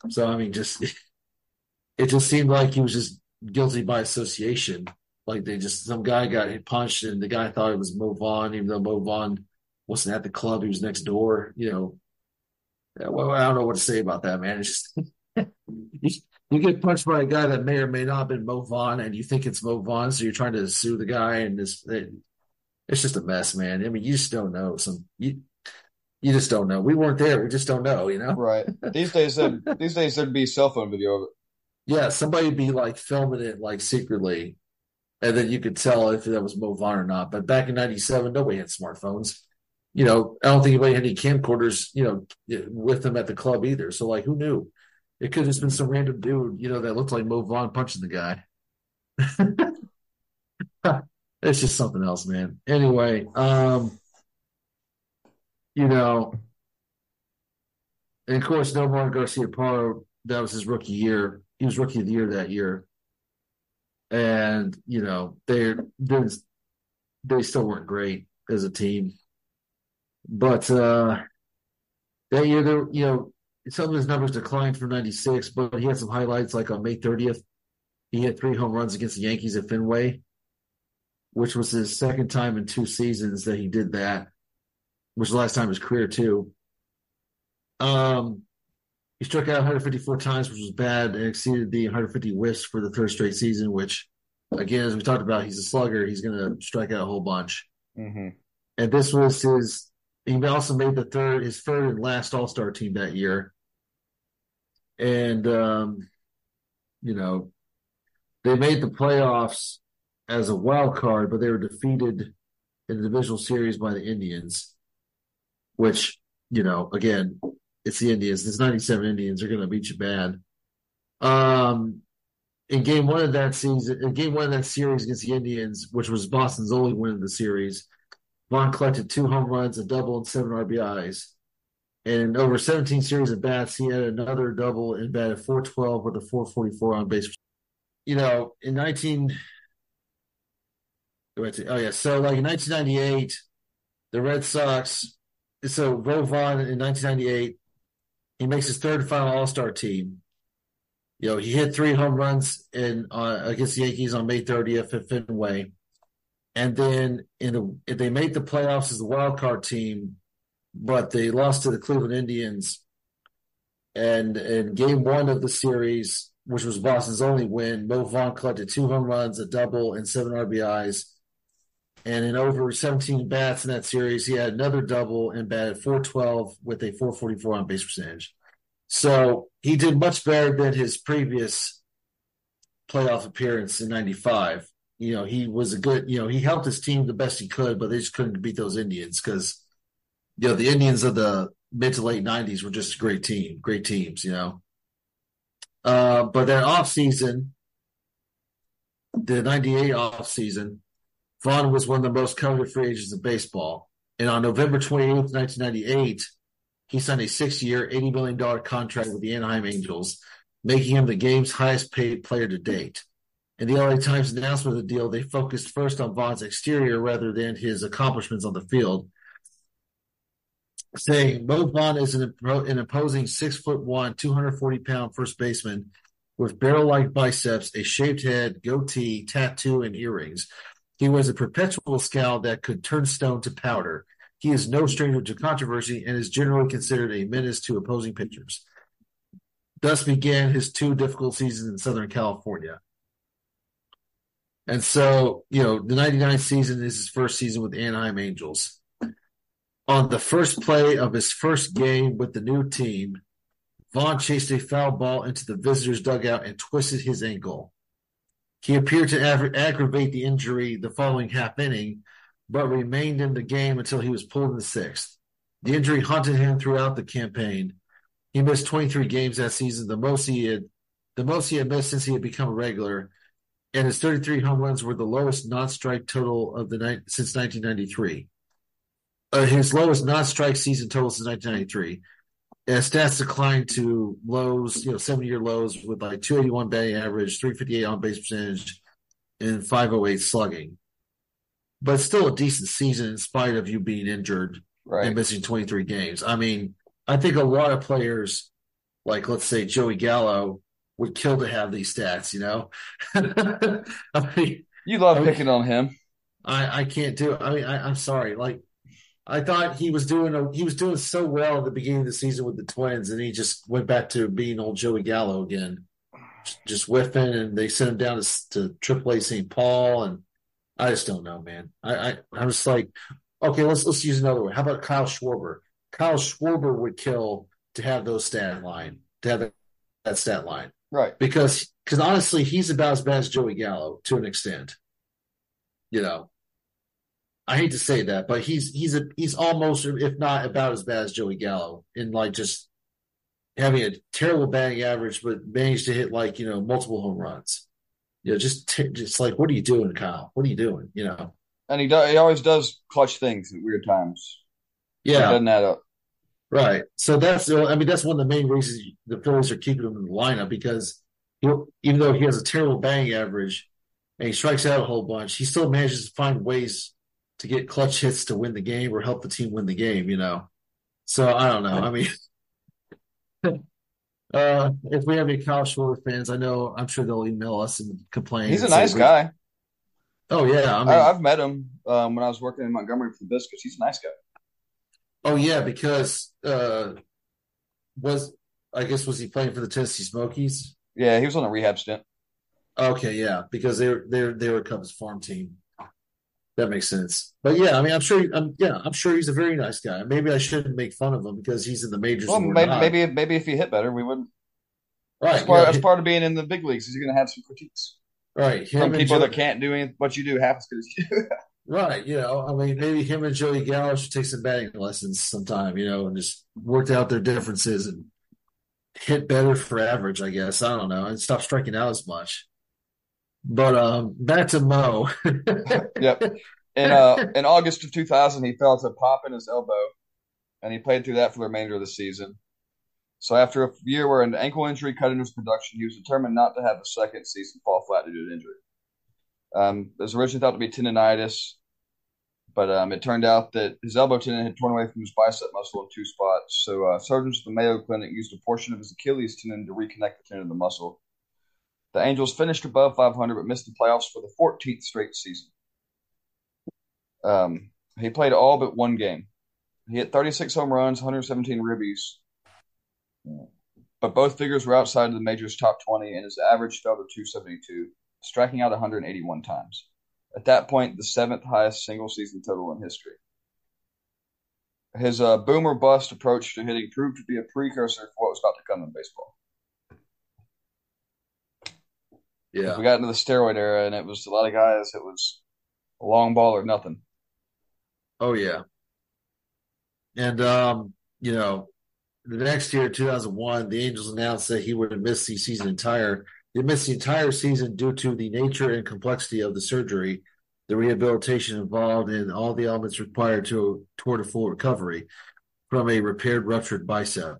So I mean, just it just seemed like he was just guilty by association. Like they just some guy got punched, and the guy thought it was Mo Vaughn, even though Mo Vaughn wasn't at the club; he was next door. You know, Yeah, well, I don't know what to say about that, man. It's just you, you get punched by a guy that may or may not have been Mo Vaughn, and you think it's Mo Vaughn, so you're trying to sue the guy, and this it, it's just a mess, man. I mean, you just don't know. Some you you just don't know. We weren't there. We just don't know. You know. Right. These days, these days there'd be cell phone video of it. Yeah, somebody would be like filming it like secretly, and then you could tell if that was Mo Vaughn or not. But back in '97, nobody had smartphones. You know, I don't think anybody had any camcorders, you know, with them at the club either. So, like, who knew? It could have just been some random dude, you know, that looked like Mo Vaughn punching the guy. it's just something else, man. Anyway, um, you know, and of course, Nomar Garciaparra, that was his rookie year. He was rookie of the year that year. And, you know, they're, they're they still weren't great as a team. But uh that year, there, you know, some of his numbers declined from 96, but he had some highlights like on May 30th. He had three home runs against the Yankees at Fenway, which was his second time in two seasons that he did that, which was the last time in his career, too. Um, he struck out 154 times, which was bad, and exceeded the 150 whiffs for the third straight season, which, again, as we talked about, he's a slugger. He's going to strike out a whole bunch. Mm-hmm. And this was his he also made the third, his third and last All Star team that year. And, um, you know, they made the playoffs as a wild card, but they were defeated in the divisional series by the Indians, which, you know, again, it's the Indians. It's 97 Indians. They're going to beat you bad. Um, in game one of that season, in game one of that series against the Indians, which was Boston's only win of the series, Vaughn collected two home runs, a double, and seven RBIs. And over 17 series of bats, he had another double and batted 412 with a 444 on base. You know, in 19. Oh, yeah. So, like in 1998, the Red Sox. So, Mo Vaughn in 1998, he makes his third final All Star team. You know, he hit three home runs in uh, against the Yankees on May 30th at Fenway and then in the they made the playoffs as the wild card team, but they lost to the Cleveland Indians. And in game one of the series, which was Boston's only win, Mo Vaughn collected two home runs, a double, and seven RBIs. And in over 17 bats in that series, he had another double and batted 412 with a 444 on base percentage. So he did much better than his previous playoff appearance in 95 you know, he was a good, you know, he helped his team the best he could, but they just couldn't beat those Indians because, you know, the Indians of the mid to late 90s were just a great team, great teams, you know. Uh, but that off season, the 98 off season, Vaughn was one of the most coveted free agents in baseball. And on November 28th, 1998, he signed a six year, $80 million contract with the Anaheim Angels, making him the game's highest paid player to date. In the LA Times announcement of the deal, they focused first on Vaughn's exterior rather than his accomplishments on the field, saying Mo Vaughn is an, an imposing six foot one, 240 pound first baseman with barrel like biceps, a shaved head, goatee, tattoo, and earrings. He was a perpetual scowl that could turn stone to powder. He is no stranger to controversy and is generally considered a menace to opposing pitchers. Thus began his two difficult seasons in Southern California. And so, you know, the 99 season is his first season with Anaheim Angels. On the first play of his first game with the new team, Vaughn chased a foul ball into the visitor's dugout and twisted his ankle. He appeared to ag- aggravate the injury the following half inning, but remained in the game until he was pulled in the sixth. The injury haunted him throughout the campaign. He missed 23 games that season, the most he had, the most he had missed since he had become a regular, and his 33 home runs were the lowest non-strike total of the night since 1993. Uh, his lowest non-strike season total since 1993. His stats declined to lows, you know, seven-year lows with like 281 batting average, 358 on base percentage, and 508 slugging. But still a decent season in spite of you being injured right. and missing 23 games. I mean, I think a lot of players, like let's say Joey Gallo, would kill to have these stats, you know? I mean, you love I picking on him. I, I can't do it. I mean, I, am sorry. Like, I thought he was doing a, he was doing so well at the beginning of the season with the Twins, and he just went back to being old Joey Gallo again, just whiffing. And they sent him down to, to AAA St. Paul, and I just don't know, man. I, I I'm just like, okay, let's let's use another one. How about Kyle Schwarber? Kyle Schwarber would kill to have those stat line to have that, that stat line, Right. because because honestly, he's about as bad as Joey Gallo to an extent. You know, I hate to say that, but he's he's a he's almost, if not about as bad as Joey Gallo in like just having a terrible batting average, but managed to hit like you know multiple home runs. You know, just t- just like what are you doing, Kyle? What are you doing? You know, And he does, he always does clutch things at weird times. It yeah, doesn't add up. Right. So that's I mean that's one of the main reasons the Phillies are keeping him in the lineup because even though he has a terrible batting average and he strikes out a whole bunch, he still manages to find ways to get clutch hits to win the game or help the team win the game. You know, so I don't know. I mean. Uh, if we have any Kyle Schwarber fans, I know I'm sure they'll email us and complain. He's a nice we- guy. Oh yeah, I mean, I've met him um, when I was working in Montgomery for the Biscuits. He's a nice guy. Oh yeah, because uh, was I guess was he playing for the Tennessee Smokies? Yeah, he was on a rehab stint. Okay, yeah, because they're they're they were a Cubs farm team. That makes sense. But yeah, I mean, I'm sure. I'm yeah, I'm sure he's a very nice guy. Maybe I shouldn't make fun of him because he's in the majors. Well, maybe, maybe maybe if he hit better, we wouldn't. right, That's part, yeah, that's part of being in the big leagues. Is you're going to have some critiques right. Him from people Joe- that can't do any, what you do half as good as you do. Right, you know, I mean, maybe him and Joey Gallo should take some batting lessons sometime, you know, and just work out their differences and hit better for average, I guess. I don't know, and stop striking out as much. But um, back to Mo. yep. In uh, in August of 2000, he felt a pop in his elbow, and he played through that for the remainder of the season. So after a year where an ankle injury cut into his production, he was determined not to have a second season fall flat due to an injury. Um, it was originally thought to be tendonitis, but um, it turned out that his elbow tendon had torn away from his bicep muscle in two spots. So uh, surgeons at the Mayo Clinic used a portion of his Achilles tendon to reconnect the tendon to the muscle. The Angels finished above 500 but missed the playoffs for the 14th straight season. Um, he played all but one game. He hit 36 home runs, 117 ribbies, but both figures were outside of the majors' top 20, and his average fell to 272, striking out 181 times. At that point, the seventh highest single season total in history. His uh, boom or bust approach to hitting proved to be a precursor for what was about to come in baseball. yeah, We got into the steroid era, and it was a lot of guys. It was a long ball or nothing. oh yeah, and um, you know, the next year, 2001, the Angels announced that he would have missed the season entire. He missed the entire season due to the nature and complexity of the surgery, the rehabilitation involved, and all the elements required to toward a full recovery from a repaired ruptured bicep.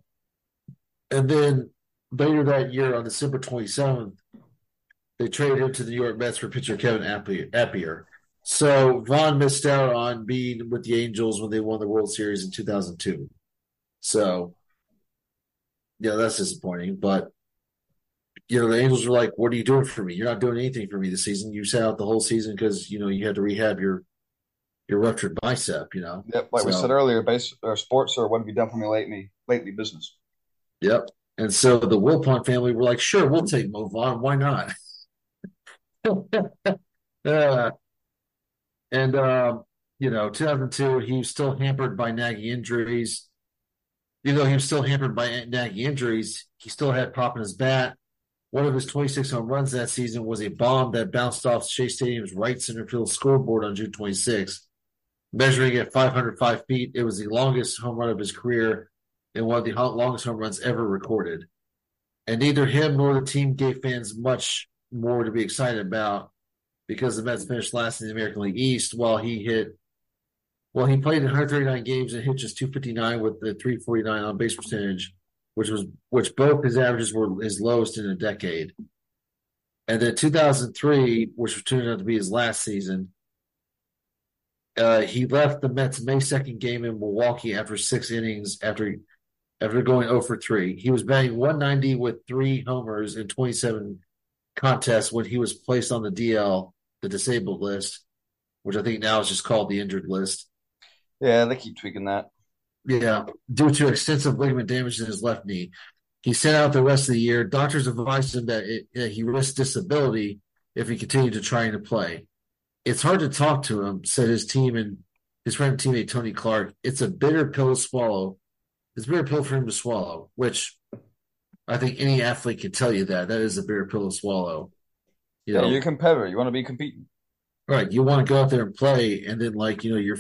And then later that year, on December 27th, they traded him to the New York Mets for pitcher Kevin Appier. Appier. So Vaughn missed out on being with the Angels when they won the World Series in 2002. So, yeah, that's disappointing. But, you know, the Angels were like, what are you doing for me? You're not doing anything for me this season. You sat out the whole season because, you know, you had to rehab your your ruptured bicep, you know. Yep, like we said earlier, base or sports are what have you done for me lately? Lately, business. Yep. And so the Wilpon family were like, sure, we'll take Mo Vaughn. Why not? uh, and, um, you know, 2002, he was still hampered by nagging injuries. Even though he was still hampered by nagging injuries, he still had pop in his bat. One of his 26 home runs that season was a bomb that bounced off Shea Stadium's right center field scoreboard on June 26th. Measuring at 505 feet, it was the longest home run of his career and one of the longest home runs ever recorded. And neither him nor the team gave fans much more to be excited about because the Mets finished last in the American League East while he hit, well, he played in 139 games and hit just 259 with the 349 on base percentage, which was, which both his averages were his lowest in a decade. And then 2003, which turned out to be his last season, uh, he left the Mets May 2nd game in Milwaukee after six innings after after going 0 for 3. He was batting 190 with three homers in 27 contests when he was placed on the DL, the disabled list, which I think now is just called the injured list. Yeah, they keep tweaking that. Yeah, due to extensive ligament damage in his left knee. He sat out the rest of the year. Doctors advised him that, it, that he risked disability if he continued to try to play. It's hard to talk to him, said his team and his friend and teammate Tony Clark. It's a bitter pill to swallow. It's a bitter pill for him to swallow, which I think any athlete can tell you that. That is a bitter pill to swallow. You yeah, know, you're a competitor. You want to be competing. Right. You want to go out there and play, and then like, you know, you're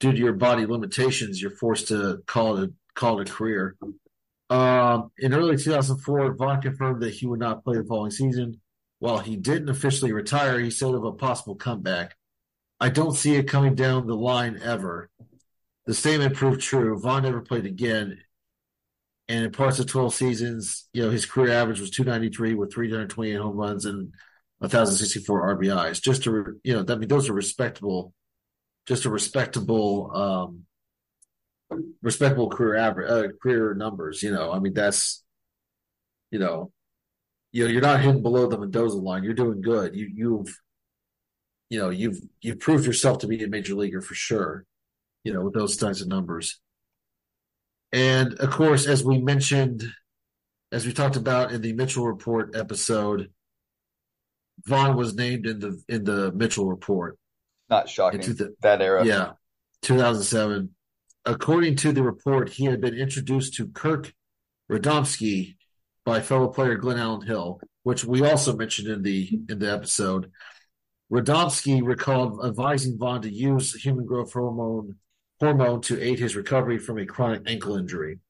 due to your body limitations, you're forced to call it a call it a career. Um, in early 2004, Vaughn confirmed that he would not play the following season. While he didn't officially retire, he said of a possible comeback, I don't see it coming down the line ever. The statement proved true. Vaughn never played again. And in parts of 12 seasons, you know, his career average was 293 with 328 home runs and 1,064 RBIs. Just to, you know, I mean, those are respectable, just a respectable, um, respectable career average, uh, career numbers. You know, I mean that's, you know, you know you're not hitting below the Mendoza line. You're doing good. You you've, you know, you've you've proved yourself to be a major leaguer for sure. You know, with those kinds of numbers. And of course, as we mentioned, as we talked about in the Mitchell Report episode, Vaughn was named in the in the Mitchell Report. Not shocking. The, that era. Yeah. 2007 according to the report, he had been introduced to Kirk Radomski by fellow player Glenn Allen Hill, which we also mentioned in the in the episode. Radomski recalled advising Vaughn to use human growth hormone hormone to aid his recovery from a chronic ankle injury.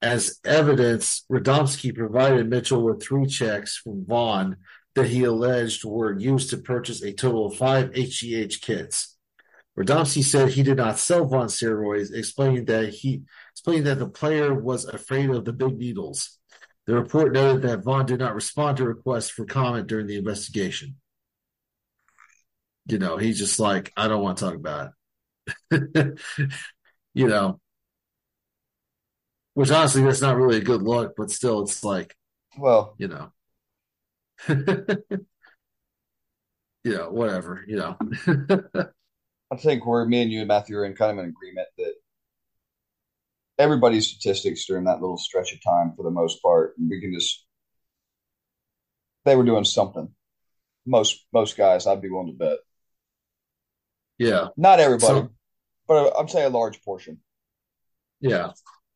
As evidence, Radomski provided Mitchell with three checks from Vaughn that he alleged were used to purchase a total of five HGH kits. Radomski said he did not sell Vaughn steroids, explaining that he explaining that the player was afraid of the big needles. The report noted that Vaughn did not respond to requests for comment during the investigation. You know, he's just like, I don't want to talk about it. you know, which honestly, that's not really a good look, but still, it's like, well, you know, you know, whatever, you know. I think where me and you and Matthew are in kind of an agreement that everybody's statistics during that little stretch of time, for the most part, we can just they were doing something. Most most guys, I'd be willing to bet. Yeah, not everybody, so, but I'm saying a large portion. Yeah,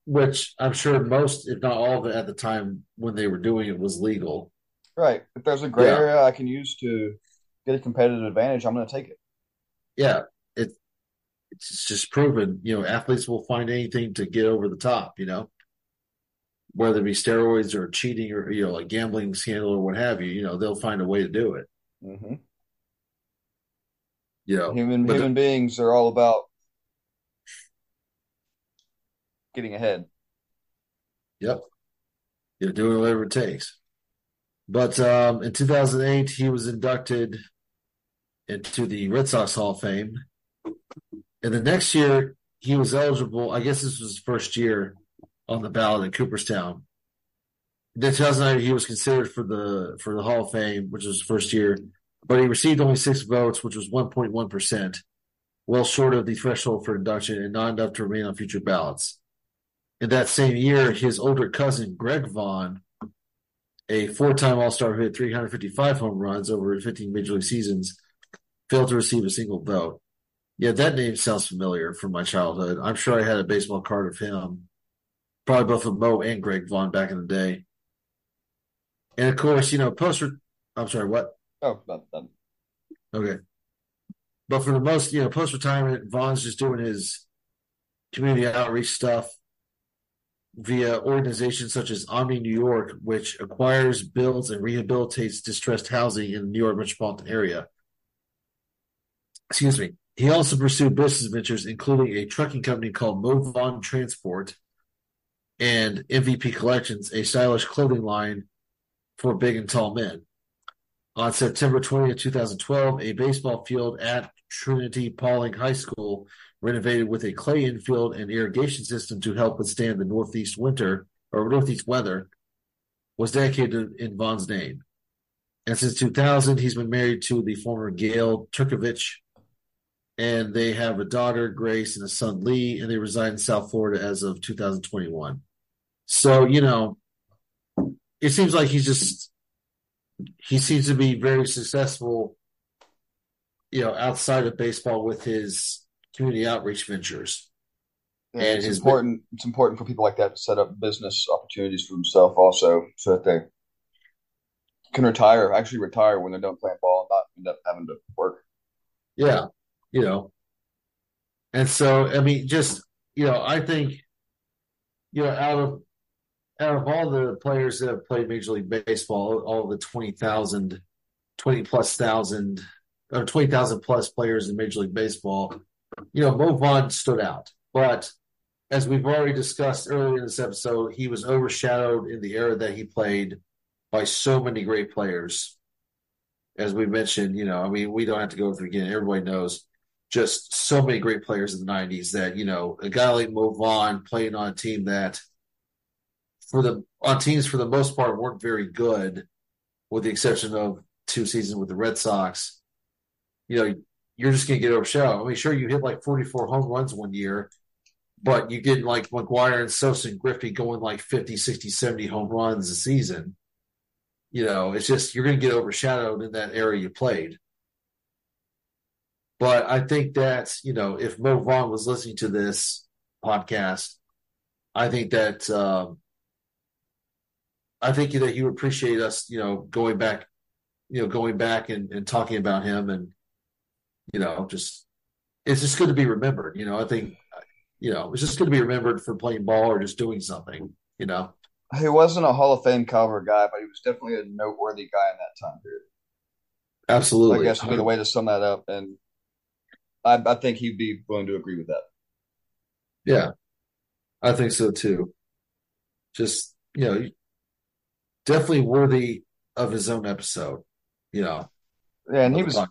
which I'm sure most, if not all of it, at the time when they were doing it was legal. Right. If there's a gray yeah. area I can use to get a competitive advantage, I'm going to take it. Yeah, it it's just proven, you know, athletes will find anything to get over the top, you know, whether it be steroids or cheating or, you know, like gambling scandal or what have you, you know, they'll find a way to do it. Mm-hmm. You know, human, human the, beings are all about getting ahead. Yep. You're doing whatever it takes. But um, in 2008, he was inducted into the Red Sox Hall of Fame and the next year, he was eligible. I guess this was his first year on the ballot in Cooperstown. In 2009, he was considered for the for the Hall of Fame, which was his first year, but he received only six votes, which was 1.1 percent, well short of the threshold for induction and not enough to remain on future ballots. In that same year, his older cousin Greg Vaughn, a four-time All-Star who hit 355 home runs over 15 major league seasons, failed to receive a single vote. Yeah, that name sounds familiar from my childhood. I'm sure I had a baseball card of him. Probably both of Mo and Greg Vaughn back in the day. And of course, you know, post. I'm sorry, what? Oh, not done. Okay. But for the most, you know, post retirement, Vaughn's just doing his community outreach stuff via organizations such as Omni New York, which acquires, builds, and rehabilitates distressed housing in the New York metropolitan area. Excuse me. He also pursued business ventures, including a trucking company called Mo Vaughn Transport and MVP Collections, a stylish clothing line for big and tall men. On September 20th, 2012, a baseball field at Trinity Pawling High School, renovated with a clay infield and irrigation system to help withstand the northeast winter or northeast weather, was dedicated in Vaughn's name. And since 2000, he's been married to the former Gail Turkovich and they have a daughter, Grace, and a son, Lee, and they reside in South Florida as of 2021. So, you know, it seems like he's just he seems to be very successful, you know, outside of baseball with his community outreach ventures. Yeah, And it's important. It's important for people like that to set up business opportunities for themselves, also, so that they can retire, actually retire when they're done playing ball, and not end up having to work. Yeah, you know. And so, I mean, just, you know, I think, you know, out of out of all the players that have played Major League Baseball, all the 20,000, 20 plus thousand, or 20,000 plus players in Major League Baseball, you know, Mo Vaughn stood out. But as we've already discussed earlier in this episode, he was overshadowed in the era that he played by so many great players. As we mentioned, you know, I mean, we don't have to go through again. Everybody knows just so many great players in the 90s that, you know, a guy like Mo Vaughn playing on a team that for the on teams for the most part weren't very good, with the exception of two seasons with the Red Sox. You know, you're just gonna get overshadowed. I mean, sure, you hit like 44 home runs one year, but you get like McGwire and Sosa and Griffey going like 50, 60, 70 home runs a season. You know, it's just you're gonna get overshadowed in that area you played. But I think that, you know, if Mo Vaughn was listening to this podcast, I think that um, I think that he would appreciate us, you know, going back, you know, going back and, and talking about him and, you know, just it's just good to be remembered. You know, I think, you know, it's just good to be remembered for playing ball or just doing something, you know. He wasn't a Hall of Fame caliber guy, but he was definitely a noteworthy guy in that time period. Absolutely. I guess would be the way to sum that up, and I, I think he'd be willing to agree with that. Yeah, I think so too. Just, you know, definitely worthy of his own episode, you know. Yeah, and he was podcast.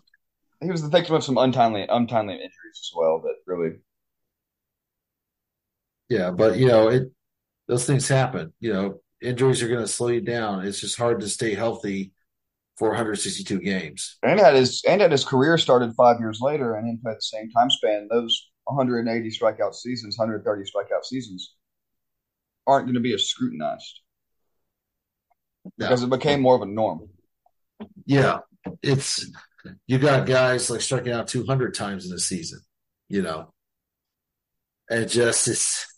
He was the victim of some untimely untimely injuries as well that really Yeah, but you know, it those things happen. You know, injuries are going to slow you down. It's just hard to stay healthy for 162 games. and had his and had his career started five years later and into the same time span. Those 180 strikeout seasons, 130 strikeout seasons aren't going to be as scrutinized No. because it became more of a norm. Yeah, it's you got guys like striking out 200 times in a season, you know. And just it's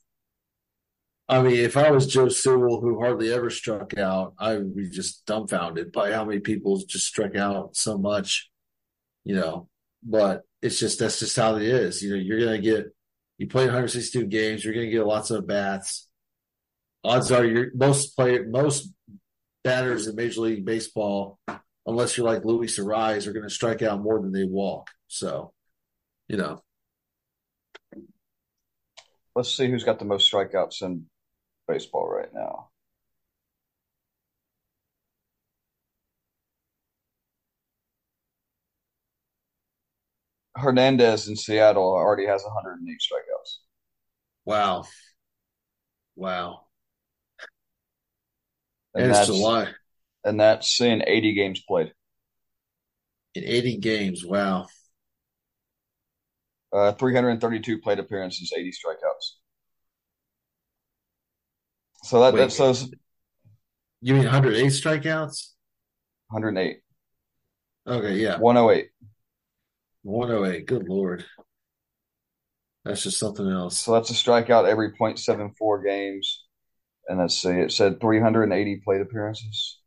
I mean, if I was Joe Sewell, who hardly ever struck out, I would be just dumbfounded by how many people just struck out so much, you know. But it's just that's just how it is. You know, you're gonna get you play 162 games, you're gonna get lots of bats. Odds are you're most play most batters in Major League Baseball, unless you're like Luis Arraez, are gonna strike out more than they walk. So, you know, Let's see who's got the most strikeouts in baseball right now. Hernandez in Seattle already has 108 strikeouts. wow. Wow. And And it's July. And that's in 80 games played. In 80 games. Wow. Uh, 332 plate appearances, 80 strikeouts. So that, Wait. that says You mean 108 strikeouts? 108, Okay, yeah. 108. 108. Good Lord. That's just something else. So that's a strikeout every .74 games. And let's see, it said 380 plate appearances,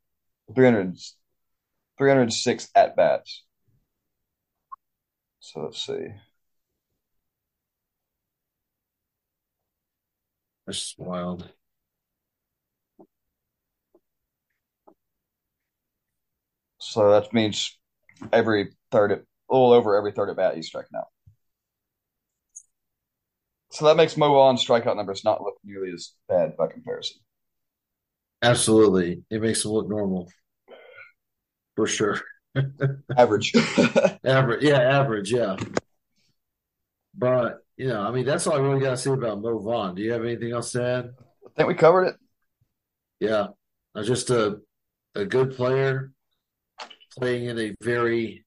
300, 306 at bats. So let's see. This is wild. So that means every third, at, a little over every third at bat, he's striking out. So that makes Mo Vaughn's strikeout numbers not look nearly as bad by comparison. Absolutely. It makes them look normal. For sure. Average. Average. Yeah, average. Yeah. But, you know, I mean, that's all I really got to say about Mo Vaughn. Do you have anything else to add? I think we covered it. Yeah. Uh, Just a, a good player playing in a very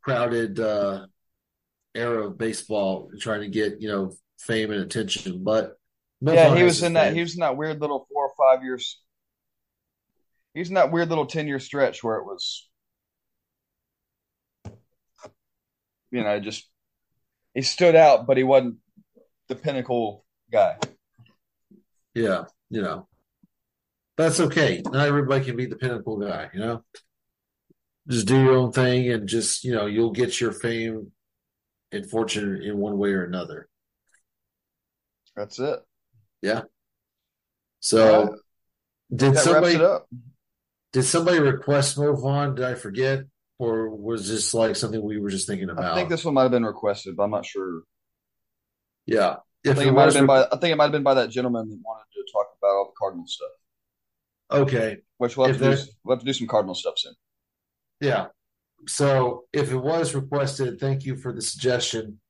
crowded uh, era of baseball, trying to get you know fame and attention. But yeah, Vaughn he was in that. fans. He was in that weird little four or five years. He was in that weird little ten year stretch where it was, you know, just he stood out, but he wasn't the pinnacle guy. Yeah, you know, that's okay. Not everybody can be the pinnacle guy. You know, just do your own thing, and just you know, you'll get your fame and fortune in one way or another. That's it. Yeah. So, did That somebody wraps it up. Did somebody request Mo Vaughn? Did I forget, or was this like something we were just thinking about? I think this one might have been requested, but I'm not sure. yeah. I If think it it might have been by. I think it might have been by that gentleman that wanted to talk about all the Cardinal stuff. okay, Which we'll have, to do, we'll have to do some Cardinal stuff soon. Yeah. So if it was requested, thank you for the suggestion.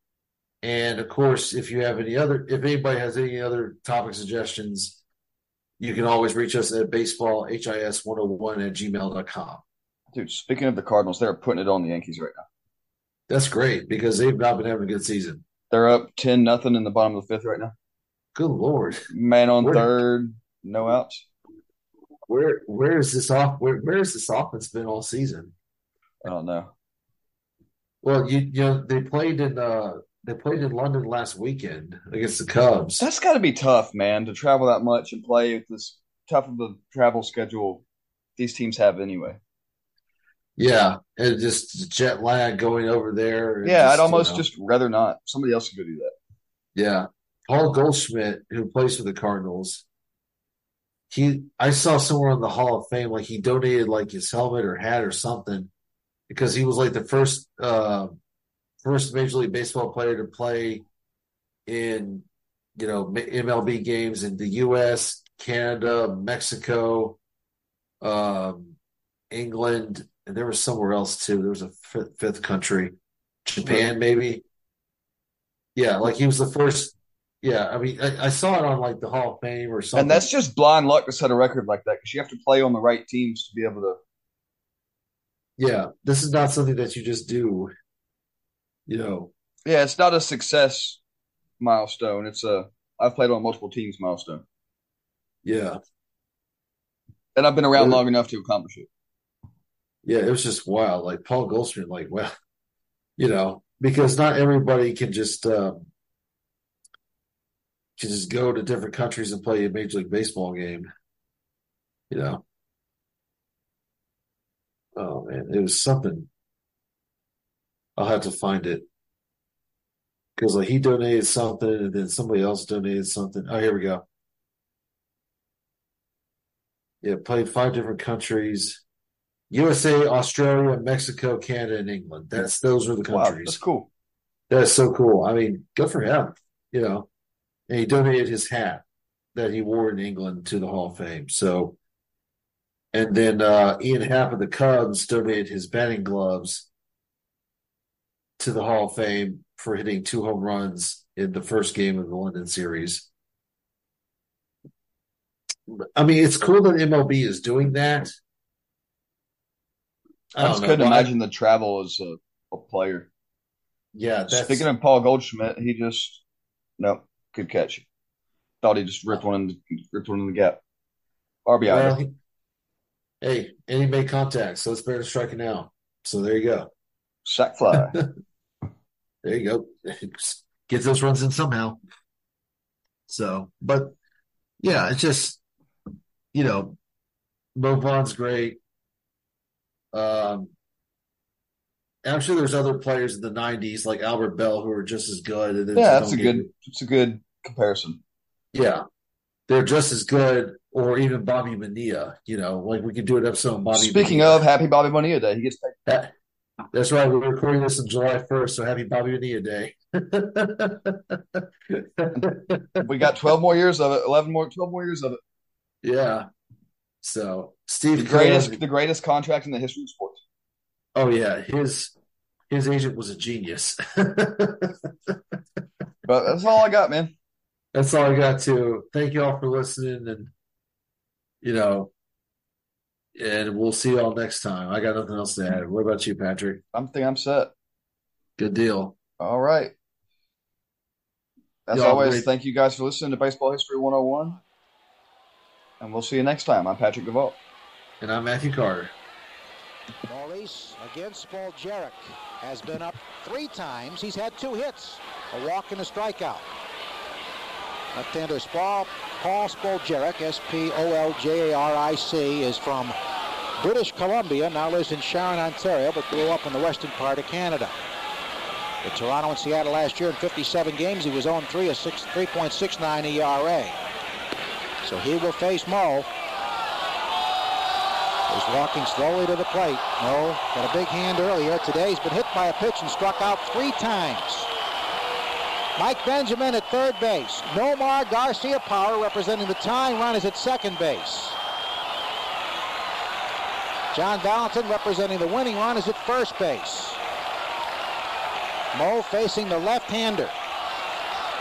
And of course, if you have any other, if anybody has any other topic suggestions, you can always reach us at baseballhis101 at gmail.com. Dude, speaking of the Cardinals, they're putting it on the Yankees right now. That's great because they've not been having a good season. They're up ten nothing in the bottom of the fifth right now. Good Lord. Man on Where- third, no outs. Where where is this off where where has this offense been all season? I don't know. Well, you you know, they played in uh they played in London last weekend against the Cubs. That's got to be tough, man, to travel that much and play with this tough of a travel schedule these teams have anyway. Yeah, and just jet lag going over there. Yeah, just, I'd almost you know. just rather not. Somebody else could go do that. Yeah. Paul Goldschmidt, who plays for the Cardinals, he I saw somewhere on the Hall of Fame like he donated like his helmet or hat or something because he was like the first uh first Major League Baseball player to play in you know MLB games in the US, Canada, Mexico, um England, and there was somewhere else too. There was a fifth, fifth country, Japan maybe. Yeah, like he was the first. Yeah, I mean, I, I saw it on like the Hall of Fame or something. And that's just blind luck to set a record like that because you have to play on the right teams to be able to. yeah, this is not something that you just do. You know, Yeah, it's not a success milestone. It's a I've played on multiple teams milestone, yeah, and I've been around Yeah. long enough to accomplish it. yeah, it was just wild. Like Paul Goldschmidt, like, well, you know, because not everybody can just um, can just go to different countries and play a Major League Baseball game. You know. Oh man, it was something. I'll have to find it. Because like he donated something and then somebody else donated something. Oh, here we go. Yeah, played five different countries. USA, Australia, Mexico, Canada, and England. That's those are the countries. Wow, that's cool. That's so cool. I mean, good for him, you know. And he donated his hat that he wore in England to the Hall of Fame. So, and then uh, Ian Happ of the Cubs donated his batting gloves to the Hall of Fame for hitting two home runs in the first game of the London series. I mean, it's cool that MLB is doing that. I, don't just know, couldn't I- imagine the travel as a, a player. yeah, that's Speaking of Paul Goldschmidt, he just nope, good catch. Thought he just ripped one in the, ripped one in the gap. RBI. Well, he- hey, and he made contact, so it's better striking out. So there you go. sack fly. There you go. Gets those runs in somehow. So, but yeah, it's just, you know, Mo Vaughn's great. Um, I'm sure there's other players in the '90s like Albert Belle who are just as good. Yeah, that's a good. It's a good comparison. Yeah, they're just as good, or even Bobby Bonilla. You know, like we could do an episode on Bobby. Speaking Bonilla. of, Happy Bobby Bonilla Day. He gets paid. That, that's right. We're recording this on July 1st, so happy Bobby Bonilla Day. We got 12 more years of it. 11 more, 12 more years of it. yeah. So Steve The greatest, Kerr- the greatest contract in the history of sports. oh yeah, his his agent was a genius. But that's all I got, man. That's all I got to. Thank you all for listening and you know, and we'll see you all next time. I got nothing else to add. What about you, Patrick? I'm think I'm set. Good deal. All right. As Y'all always, great. thank you guys for listening to Baseball History 101. And we'll see you next time. I'm Patrick Gavolt. And I'm Matthew Carter. Maurice against Spoljaric has been up three times. He's had two hits, a walk and a strikeout. Left-hander Paul, Paul Spoljaric, S-P-O-L-J-A-R-I-C, is from British Columbia, now lives in Sharon, Ontario, but grew up in the western part of Canada. With Toronto and Seattle last year in 57 games, he was 0-3, a 6, 3.69 ERA. So he will face Mo. Is walking slowly to the plate. Mo got a big hand earlier. Today he's been hit by a pitch and struck out three times. Mike Benjamin at third base. Nomar Garciaparra representing the tying run is at second base. John Valentin representing the winning run is at first base. Mo facing the left-hander.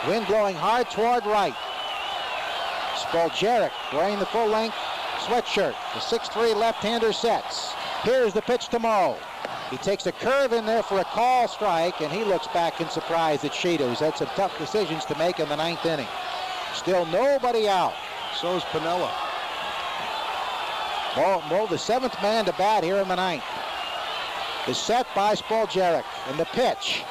Wind blowing hard toward right. Spoljaric wearing the full-length sweatshirt. The 6'3 left-hander sets. Here's the pitch to Mo. He takes a curve in there for a call strike, and he looks back in surprise at Sheeta, who's had some tough decisions to make in the ninth inning. Still nobody out. So is Piniella. Mo, Mo, the seventh man to bat here in the ninth, is set by Spoljaric. And the pitch.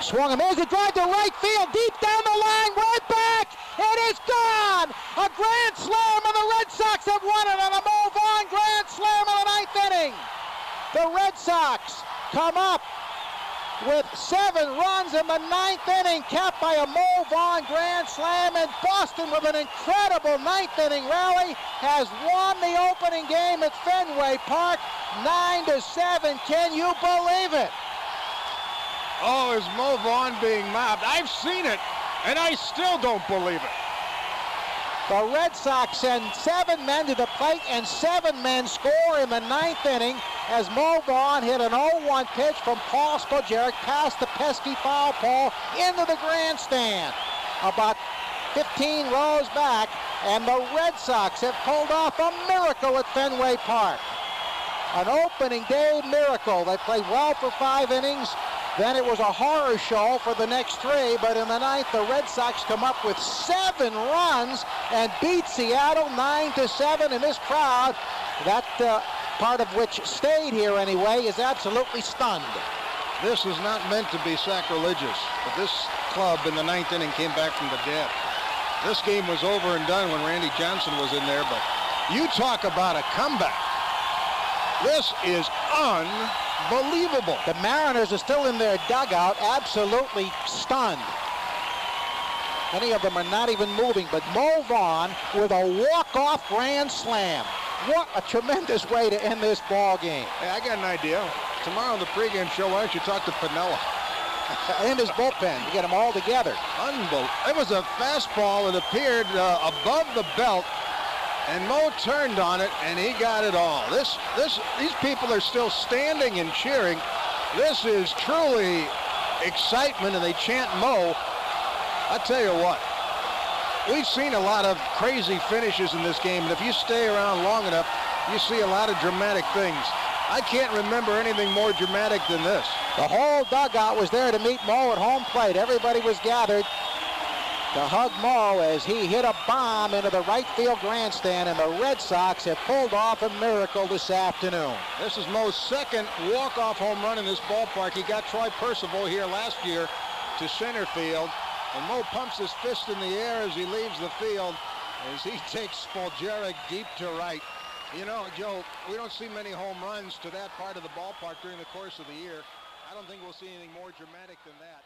Swung and there's a drive to right field, deep down the line, right back. It is gone. A grand slam, and the Red Sox have won it on a Mo Vaughn grand slam in the ninth inning. The Red Sox come up with seven runs in the ninth inning, capped by a Mo Vaughn grand slam, and Boston with an incredible ninth inning rally has won the opening game at Fenway Park, nine to seven. Can you believe it? Oh, is Mo Vaughn being mobbed? I've seen it, and I still don't believe it. The Red Sox send seven men to the plate, and seven men score in the ninth inning as Mo Vaughn hit an 0-1 pitch from Paul Spoljaric past the pesky foul pole into the grandstand. About 15 rows back, and the Red Sox have pulled off a miracle at Fenway Park. An opening day miracle. They played well for five innings. Then it was a horror show for the next three, but in the ninth, the Red Sox come up with seven runs and beat Seattle nine to seven. And this crowd, that uh, part of which stayed here anyway, is absolutely stunned. This is not meant to be sacrilegious, but this club in the ninth inning came back from the dead. This game was over and done when Randy Johnson was in there, but you talk about a comeback. This is unbelievable. The Mariners are still in their dugout, absolutely stunned. Many of them are not even moving, but Mo Vaughn with a walk-off grand slam. What a tremendous way to end this ball game. Hey, I got an idea. Tomorrow on the pregame show, why don't you talk to Piniella? and his bullpen to get them all together. Unbelievable. It was a fastball that appeared uh, above the belt, and Mo turned on it, and he got it all. This, this, these people are still standing and cheering. This is truly excitement, and they chant Mo. I tell you what, we've seen a lot of crazy finishes in this game, and if you stay around long enough, you see a lot of dramatic things. I can't remember anything more dramatic than this. The whole dugout was there to meet Mo at home plate. Everybody was gathered to hug Mo as he hit a bomb into the right field grandstand, and the Red Sox have pulled off a miracle this afternoon. This is Mo's second walk-off home run in this ballpark. He got Troy Percival here last year to center field, and Mo pumps his fist in the air as he leaves the field as he takes Spoljaric deep to right. You know, Joe, we don't see many home runs to that part of the ballpark during the course of the year. I don't think we'll see anything more dramatic than that.